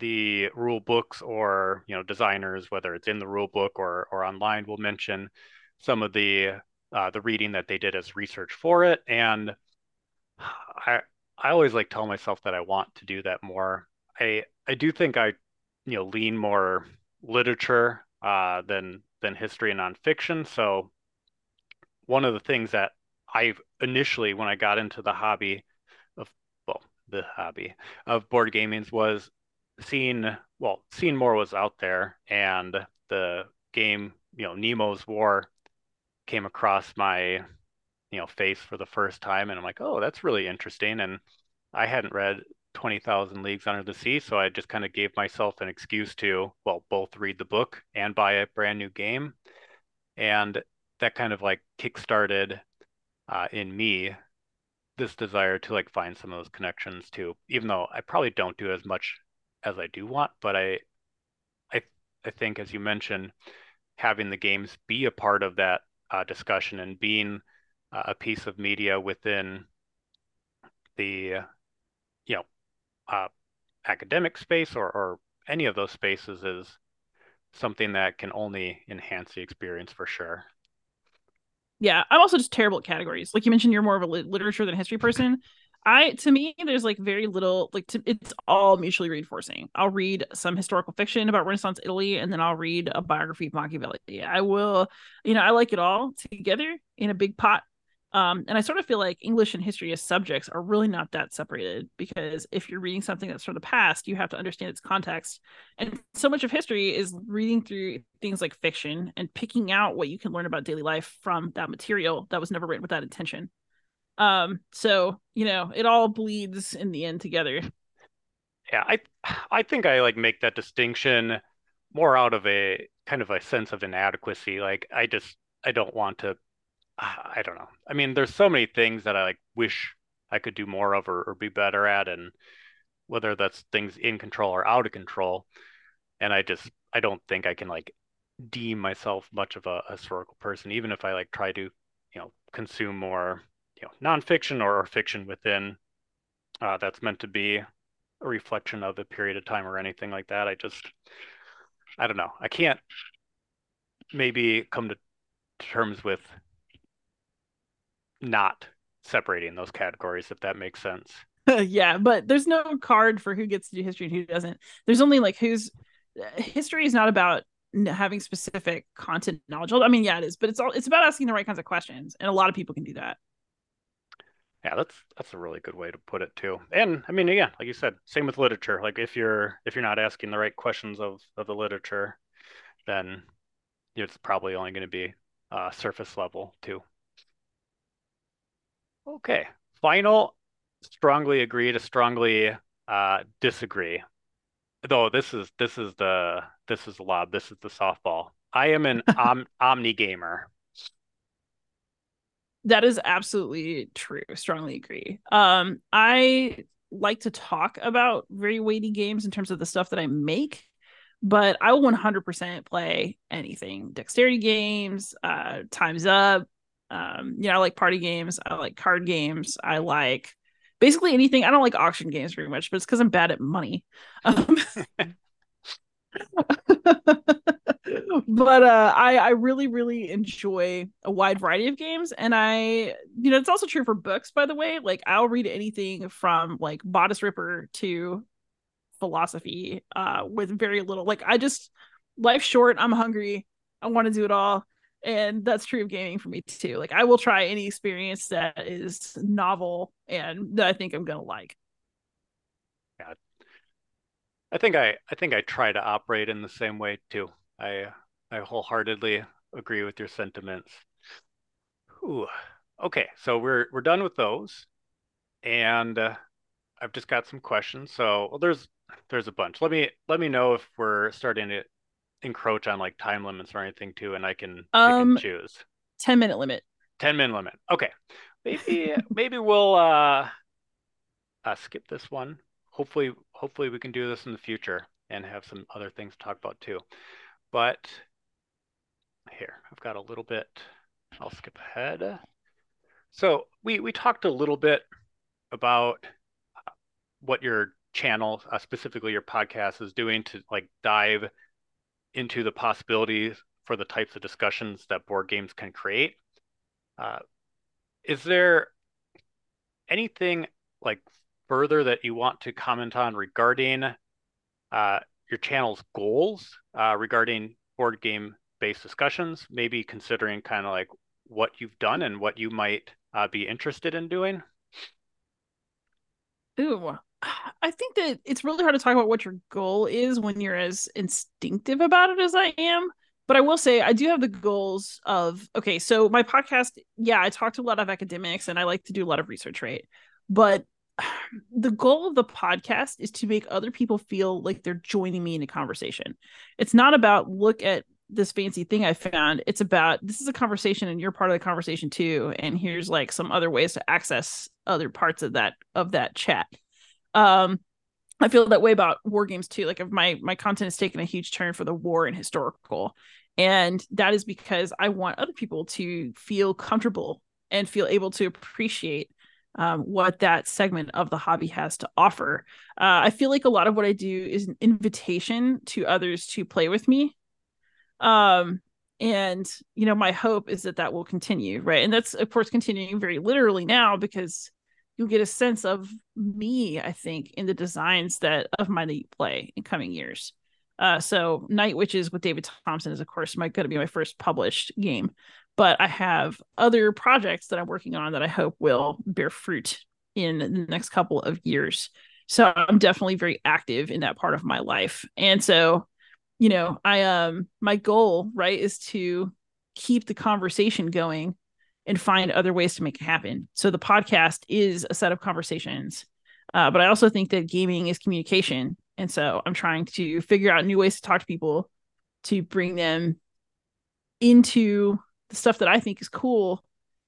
the rule books or you know designers, whether it's in the rule book or or online, will mention some of the uh, the reading that they did as research for it, and I I always like tell myself that I want to do that more. I I do think I you know lean more literature uh, than than history and nonfiction. So one of the things that I initially, when I got into the hobby of well, the hobby of board gaming was seeing well, seeing more was out there, and the game, you know, Nemo's War came across my you know face for the first time, and I'm like, oh, that's really interesting, and I hadn't read 20,000 Leagues Under the Sea. So I just kind of gave myself an excuse to, well, both read the book and buy a brand new game. And that kind of like kickstarted uh, in me this desire to like find some of those connections too, even though I probably don't do as much as I do want. But I, I, I think, as you mentioned, having the games be a part of that uh, discussion and being uh, a piece of media within the you know uh, academic space or, or any of those spaces is something that can only enhance the experience for sure. Yeah, I'm also just terrible at categories. Like you mentioned, you're more of a literature than history person. I to me, there's like very little like to, it's all mutually reinforcing. I'll read some historical fiction about Renaissance Italy, and then I'll read a biography of Machiavelli. I will, you know, I like it all together in a big pot. Um, and I sort of feel like English and history as subjects are really not that separated because if you're reading something that's from the past, you have to understand its context. And so much of history is reading through things like fiction and picking out what you can learn about daily life from that material that was never written with that intention. Um, so you know, it all bleeds in the end together. Yeah, I I think I like make that distinction more out of a kind of a sense of inadequacy. Like I just I don't want to I don't know. I mean, there's so many things that I like wish I could do more of or, or be better at, and whether that's things in control or out of control. And I just I don't think I can like deem myself much of a, a historical person, even if I like try to, you know, consume more, you know, nonfiction or, or fiction within uh, that's meant to be a reflection of a period of time or anything like that. I just I don't know. I can't maybe come to terms with not separating those categories, if that makes sense. yeah, but there's no card for who gets to do history and who doesn't. There's only like who's history is not about having specific content knowledge. I mean, yeah, it is, but it's all it's about asking the right kinds of questions, and a lot of people can do that. Yeah, that's that's a really good way to put it too. And I mean, again, like you said, same with literature. Like if you're if you're not asking the right questions of of the literature, then it's probably only going to be uh, surface level too. Okay. Final, strongly agree to strongly uh, disagree. Though this is this is the this is the lob, this is the softball. I am an om- omni gamer. That is absolutely true. Strongly agree. Um, I like to talk about very weighty games in terms of the stuff that I make, but I will 100% play anything. Dexterity games, uh, Times Up, um, you know, I like party games, I like card games, I like basically anything. I don't like auction games very much, but it's because I'm bad at money. Um, but uh, I I really really enjoy a wide variety of games, and I you know it's also true for books. By the way, like I'll read anything from like Bodice Ripper to philosophy, uh, with very little. Like I just life's short. I'm hungry. I want to do it all and that's true of gaming for me too. Like i will try any experience that is novel and that i think i'm gonna like. Yeah. I think i i think i try to operate in the same way too. I i wholeheartedly agree with your sentiments. Ooh. okay so we're we're done with those. And uh, i've just got some questions. So well there's there's a bunch. Let me let me know if we're starting to encroach on like time limits or anything too, and I can, um, choose. 10 minute limit. 10 minute limit. Okay. Maybe maybe we'll uh, uh skip this one. Hopefully hopefully we can do this in the future and have some other things to talk about too. But here, I've got a little bit. I'll skip ahead. So we we talked a little bit about what your channel, uh, specifically your podcast, is doing to like dive into the possibilities for the types of discussions that board games can create. Uh, is there anything like further that you want to comment on regarding uh, your channel's goals uh, regarding board game based discussions? Maybe considering kind of like what you've done and what you might uh, be interested in doing. Ooh, I think that it's really hard to talk about what your goal is when you're as instinctive about it as I am. But I will say I do have the goals of okay, so my podcast, yeah, I talk to a lot of academics and I like to do a lot of research, right? But the goal of the podcast is to make other people feel like they're joining me in a conversation. It's not about look at this fancy thing I found. It's about this is a conversation and you're part of the conversation too. And here's like some other ways to access other parts of that of that chat. Um, I feel that way about war games too. Like if my my content has taken a huge turn for the war and historical, and that is because I want other people to feel comfortable and feel able to appreciate um, what that segment of the hobby has to offer. Uh, I feel like a lot of what I do is an invitation to others to play with me. Um, and you know, my hope is that that will continue, right? And that's of course continuing very literally now because you'll get a sense of me, I think, in the designs that of my play in coming years. Uh, so Night Witches with David Thompson is of course my going to be my first published game, but I have other projects that I'm working on that I hope will bear fruit in the next couple of years. So I'm definitely very active in that part of my life. And so, you know, I um my goal, right, is to keep the conversation going and find other ways to make it happen. So the podcast is a set of conversations. Uh, but I also think that gaming is communication. And so I'm trying to figure out new ways to talk to people to bring them into the stuff that I think is cool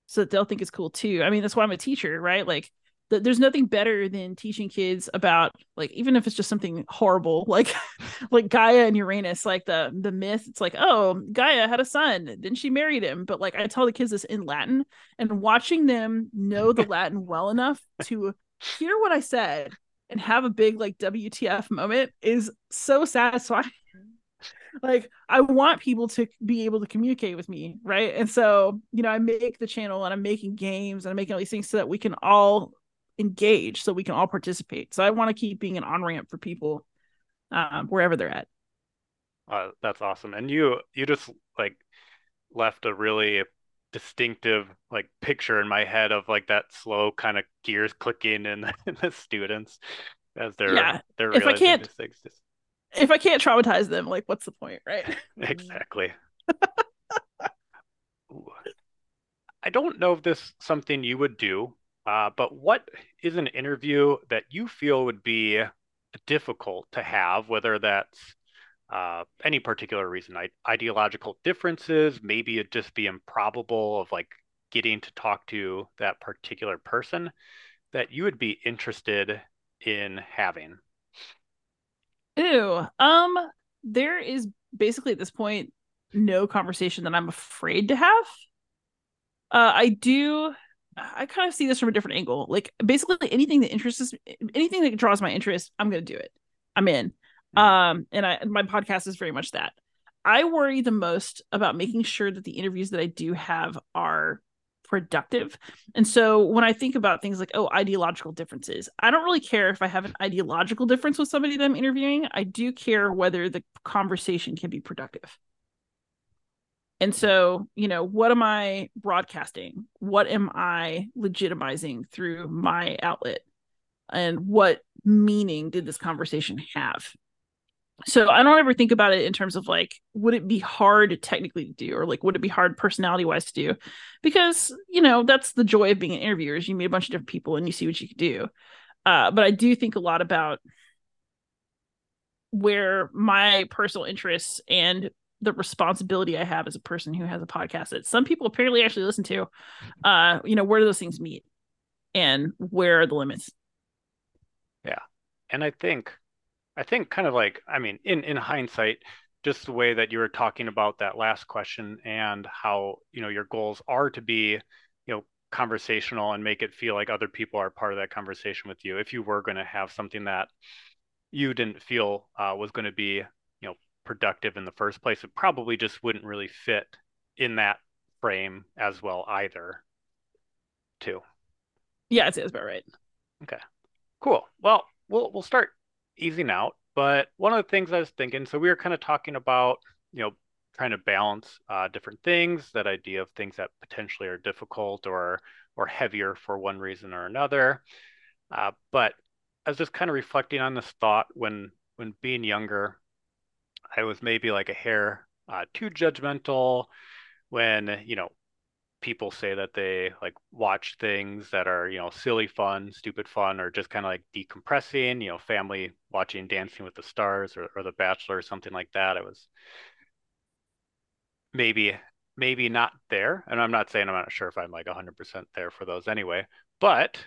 so that they'll think it's cool too. I mean, that's why I'm a teacher, right? Like th- there's nothing better than teaching kids about like even if it's just something horrible like like Gaia and Uranus, like the the myth. It's like, oh, Gaia had a son, then she married him. But like I tell the kids this in Latin and watching them know the Latin well enough to hear what I said and have a big like WTF moment is so satisfying like I want people to be able to communicate with me, right? And so, you know, I make the channel and I'm making games and I'm making all these things so that we can all engage, so we can all participate. So I want to keep being an on ramp for people um, wherever they're at. Uh, that's awesome. And you you just like left a really distinctive like picture in my head of like that slow kind of gears clicking in, in the students as they're yeah. they're if I can't things. Just if I can't traumatize them, like what's the point, right? exactly. I don't know if this is something you would do, uh, but what is an interview that you feel would be difficult to have, whether that's uh, any particular reason, I- ideological differences, maybe it just be improbable of like getting to talk to that particular person that you would be interested in having? Ew. Um, there is basically at this point no conversation that I'm afraid to have. Uh, I do. I kind of see this from a different angle. Like basically anything that interests anything that draws my interest, I'm gonna do it. I'm in. Hmm. Um, and I my podcast is very much that. I worry the most about making sure that the interviews that I do have are productive. And so when I think about things like, oh, ideological differences, I don't really care if I have an ideological difference with somebody that I'm interviewing. I do care whether the conversation can be productive. And so, you know, what am I broadcasting? What am I legitimizing through my outlet? And what meaning did this conversation have? so I don't ever think about it in terms of like, would it be hard technically to do, or like, would it be hard personality wise to do? Because you know that's the joy of being an interviewer is you meet a bunch of different people and you see what you can do. Uh, but I do think a lot about where my personal interests and the responsibility I have as a person who has a podcast that some people apparently actually listen to. Uh, you know, where do those things meet, and where are the limits? Yeah, and I think I think kind of like, I mean, in in hindsight, just the way that you were talking about that last question and how, you know, your goals are to be, you know, conversational and make it feel like other people are part of that conversation with you. If you were going to have something that you didn't feel uh, was going to be, productive in the first place, it probably just wouldn't really fit in that frame as well either. Too. Yeah, it's about right. Okay. Cool. Well, we'll we'll start easing out. But one of the things I was thinking, so we were kind of talking about, you know, trying to balance uh, different things, that idea of things that potentially are difficult or or heavier for one reason or another. Uh, but I was just kind of reflecting on this thought when when being younger, I was maybe like a hair uh, too judgmental when you know people say that they like watch things that are you know silly fun stupid fun or just kind of like decompressing you know family watching dancing with the stars or, or the bachelor or something like that. I was maybe maybe not there and i'm not saying i'm not sure if i'm like 100% there for those anyway but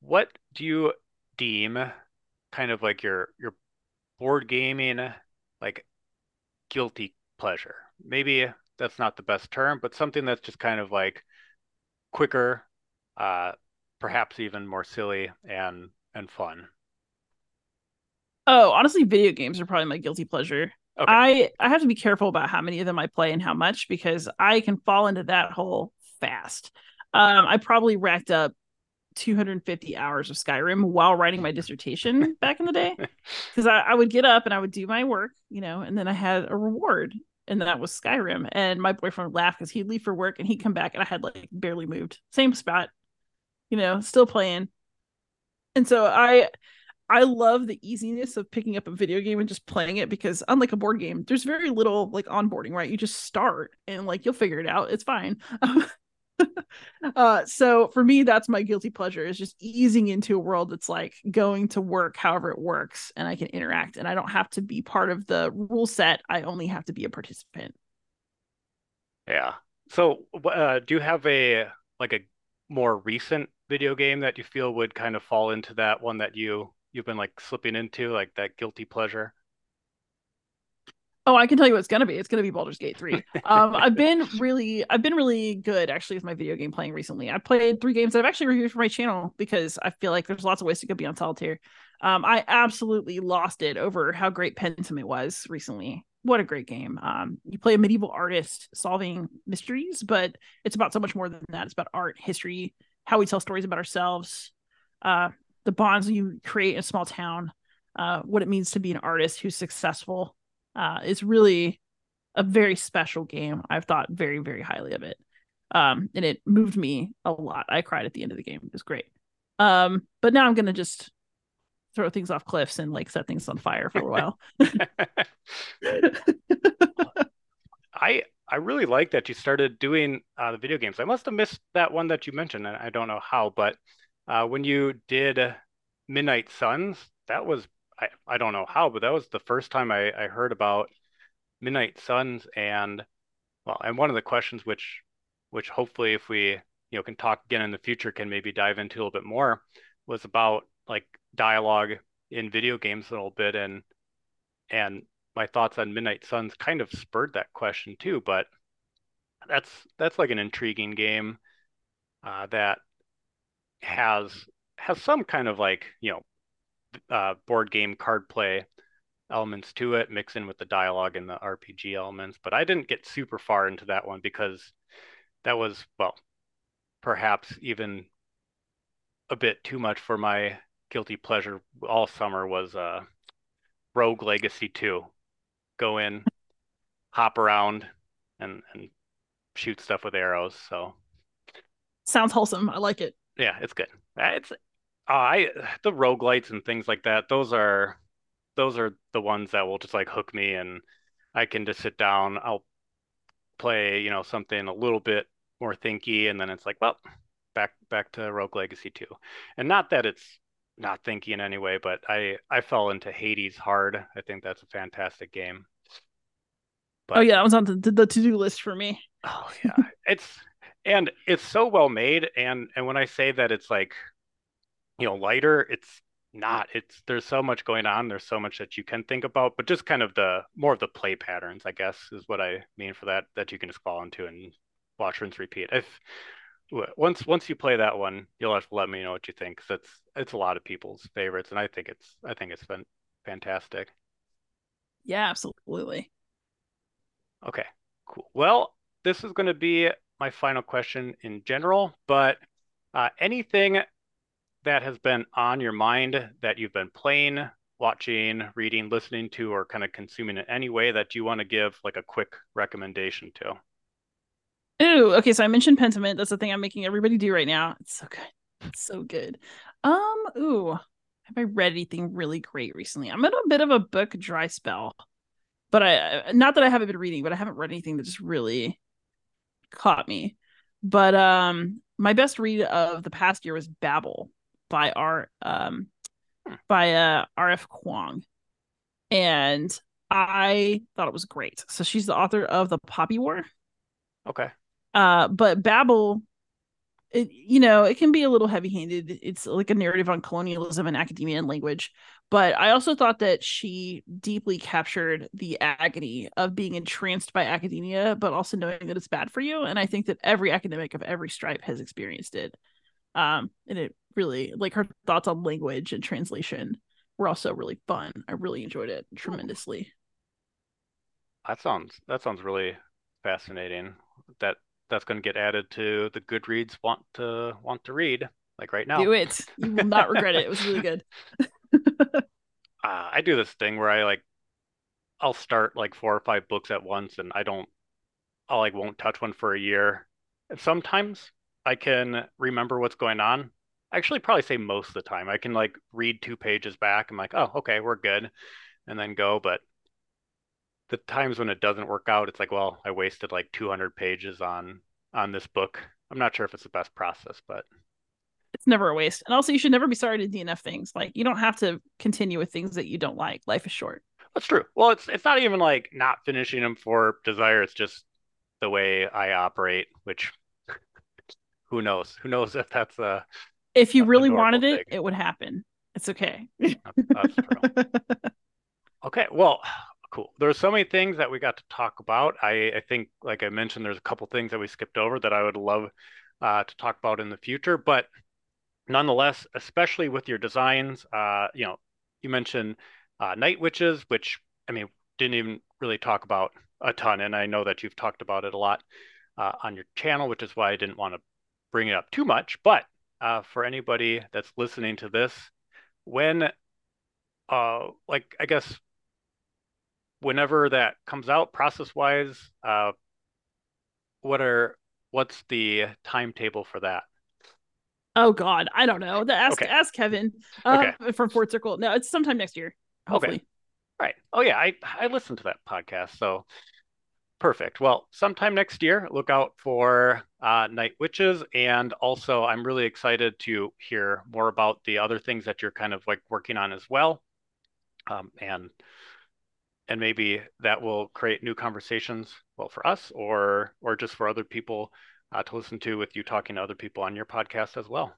what do you deem kind of like your your board gaming like guilty pleasure maybe that's not the best term, but something that's just kind of like quicker, uh, perhaps even more silly and and fun? Oh, honestly, video games are probably my guilty pleasure. Okay. I I have to be careful about how many of them I play and how much because I can fall into that hole fast. Um, I probably racked up 250 hours of Skyrim while writing my dissertation back in the day because I, I would get up and I would do my work, you know, and then I had a reward and that was Skyrim. And my boyfriend would laugh because he'd leave for work and he'd come back and I had like barely moved, same spot, you know, still playing. And so I I love the easiness of picking up a video game and just playing it because unlike a board game, there's very little like onboarding, right? You just start and like you'll figure it out. It's fine. uh so for me that's my guilty pleasure is just easing into a world that's like going to work however it works and I can interact and I don't have to be part of the rule set. I only have to be a participant. Yeah. So, uh, do you have a like a more recent video game that you feel would kind of fall into that one that you you've been like slipping into, like that guilty pleasure? Oh, I can tell you what it's gonna be. It's gonna be Baldur's Gate 3. Um, I've been really I've been really good actually with my video game playing recently. I played three games that I've actually reviewed for my channel because I feel like there's lots of ways to go beyond solitaire. Um, I absolutely lost it over how great Pentiment was recently. What a great game. Um, you play a medieval artist solving mysteries, but it's about so much more than that. It's about art, history, how we tell stories about ourselves, uh, the bonds you create in a small town, uh, what it means to be an artist who's successful. Uh, is really a very special game. I've thought very, very highly of it. Um, and it moved me a lot. I cried at the end of the game. It was great. Um, but now I'm gonna just throw things off cliffs and like set things on fire for a while. I I really like that you started doing uh, the video games. I must have missed that one that you mentioned, and I don't know how, but uh, when you did Midnight Suns, that was I, I don't know how, but that was the first time I, I heard about Midnight Suns and well, and one of the questions which which hopefully if we you know can talk again in the future can maybe dive into a little bit more was about like dialogue in video games a little bit and and my thoughts on Midnight Suns kind of spurred that question too, but that's that's like an intriguing game uh, that has has some kind of like you know uh, board game card play elements to it, mix in with the dialogue and the RPG elements. But I didn't get super far into that one because that was, well, perhaps even a bit too much for my guilty pleasure all summer was uh, Rogue Legacy 2. Go in, hop around, and, and shoot stuff with arrows. So sounds wholesome. I like it. Yeah, it's good. Uh, it's Uh, I the roguelites and things like that, those are those are the ones that will just like hook me and I can just sit down, I'll play, you know, something a little bit more thinky and then it's like, well, back back to Rogue Legacy 2. And not that it's not thinky in any way, but I I fell into Hades hard. I think that's a fantastic game. Oh, but, oh yeah, that was on the, the to-do list for me. Oh yeah. it's and it's so well made and and when I say that it's like you know lighter it's not it's there's so much going on there's so much that you can think about but just kind of the more of the play patterns i guess is what i mean for that that you can just fall into and watch rinse repeat. If once once you play that one you'll have to let me know what you think because it's it's a lot of people's favorites and i think it's i think it's been fantastic. Yeah absolutely. Okay cool. Well this is going to be my final question in general but uh, anything that has been on your mind that you've been playing, watching, reading, listening to, or kind of consuming in any way that you want to give like a quick recommendation to? Ooh, okay. So I mentioned Pentiment. That's the thing I'm making everybody do right now. It's so good. It's so good. Um, ooh, have I read anything really great recently? I'm in a bit of a book dry spell, but I not that I haven't been reading, but I haven't read anything that just really caught me. But um, my best read of the past year was Babel by R um hmm. by uh RF Kuang. And I thought it was great. So she's the author of The Poppy War. Okay. Uh but Babel it you know, it can be a little heavy-handed. It's like a narrative on colonialism and academia and language. But I also thought that she deeply captured the agony of being entranced by academia, but also knowing that it's bad for you. And I think that every academic of every stripe has experienced it Um, and it really like her thoughts on language and translation were also really fun. I really enjoyed it tremendously. That sounds that sounds really fascinating. That that's going to get added to the Goodreads want to want to read like right now. Do it. You will not regret it. It was really good. uh, I do this thing where I like I'll start like four or five books at once and I don't I like won't touch one for a year. And sometimes I can remember what's going on. Actually probably say most of the time. I can like read two pages back. I'm like, oh, okay, we're good. And then go. But the times when it doesn't work out, it's like, well, I wasted like 200 pages on on this book. I'm not sure if it's the best process, but it's never a waste. And also, you should never be sorry to DNF things. Like you don't have to continue with things that you don't like. Life is short. That's true. Well, it's it's not even like not finishing them for desire. It's just the way I operate, which who knows? Who knows if that's a if you really wanted it, thing. it would happen. It's okay. Okay, well, cool. There's so many things that we got to talk about. I, I think, like I mentioned, there's a couple things that we skipped over that I would love uh, to talk about in the future. But nonetheless, especially with your designs, uh, you know, you mentioned uh, Night Witches, which I mean, didn't even really talk about a ton, and I know that you've talked about it a lot uh, on your channel, which is why I didn't want to bring it up too much. But uh, for anybody that's listening to this, when, uh, like, I guess, whenever that comes out, process-wise, uh, what are what's the timetable for that? Oh God, I don't know. The ask okay. ask Kevin uh, okay. from Fort Circle. No, it's sometime next year. Hopefully. Okay. Right. Oh yeah, I I listened to that podcast, so perfect. Well, sometime next year, look out for uh, Night Witches, and also I'm really excited to hear more about the other things that you're kind of like working on as well, um, and and maybe that will create new conversations, well, for us or or just for other people uh, to listen to with you talking to other people on your podcast as well.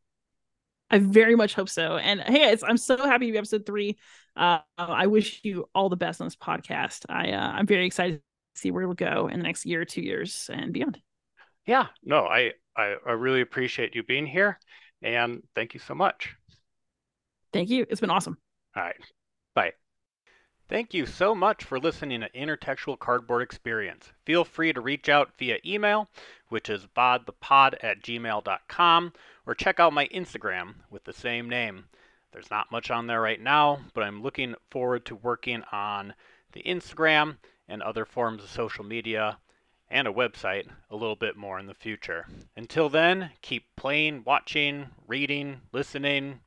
I very much hope so. And hey, I'm so happy to be episode three. Uh, I wish you all the best on this podcast. I uh, I'm very excited see where it'll go in the next year, two years, and beyond. Yeah, no, I I, I really appreciate you being here, and thank you so much. Thank you. It's been awesome. All right, bye. Thank you so much for listening to Intertextual Cardboard Experience. Feel free to reach out via email, which is bodthepod at gmail.com, or check out my Instagram with the same name. There's not much on there right now, but I'm looking forward to working on the Instagram and other forms of social media and a website a little bit more in the future. Until then, keep playing, watching, reading, listening,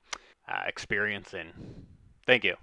uh, experiencing. Thank you.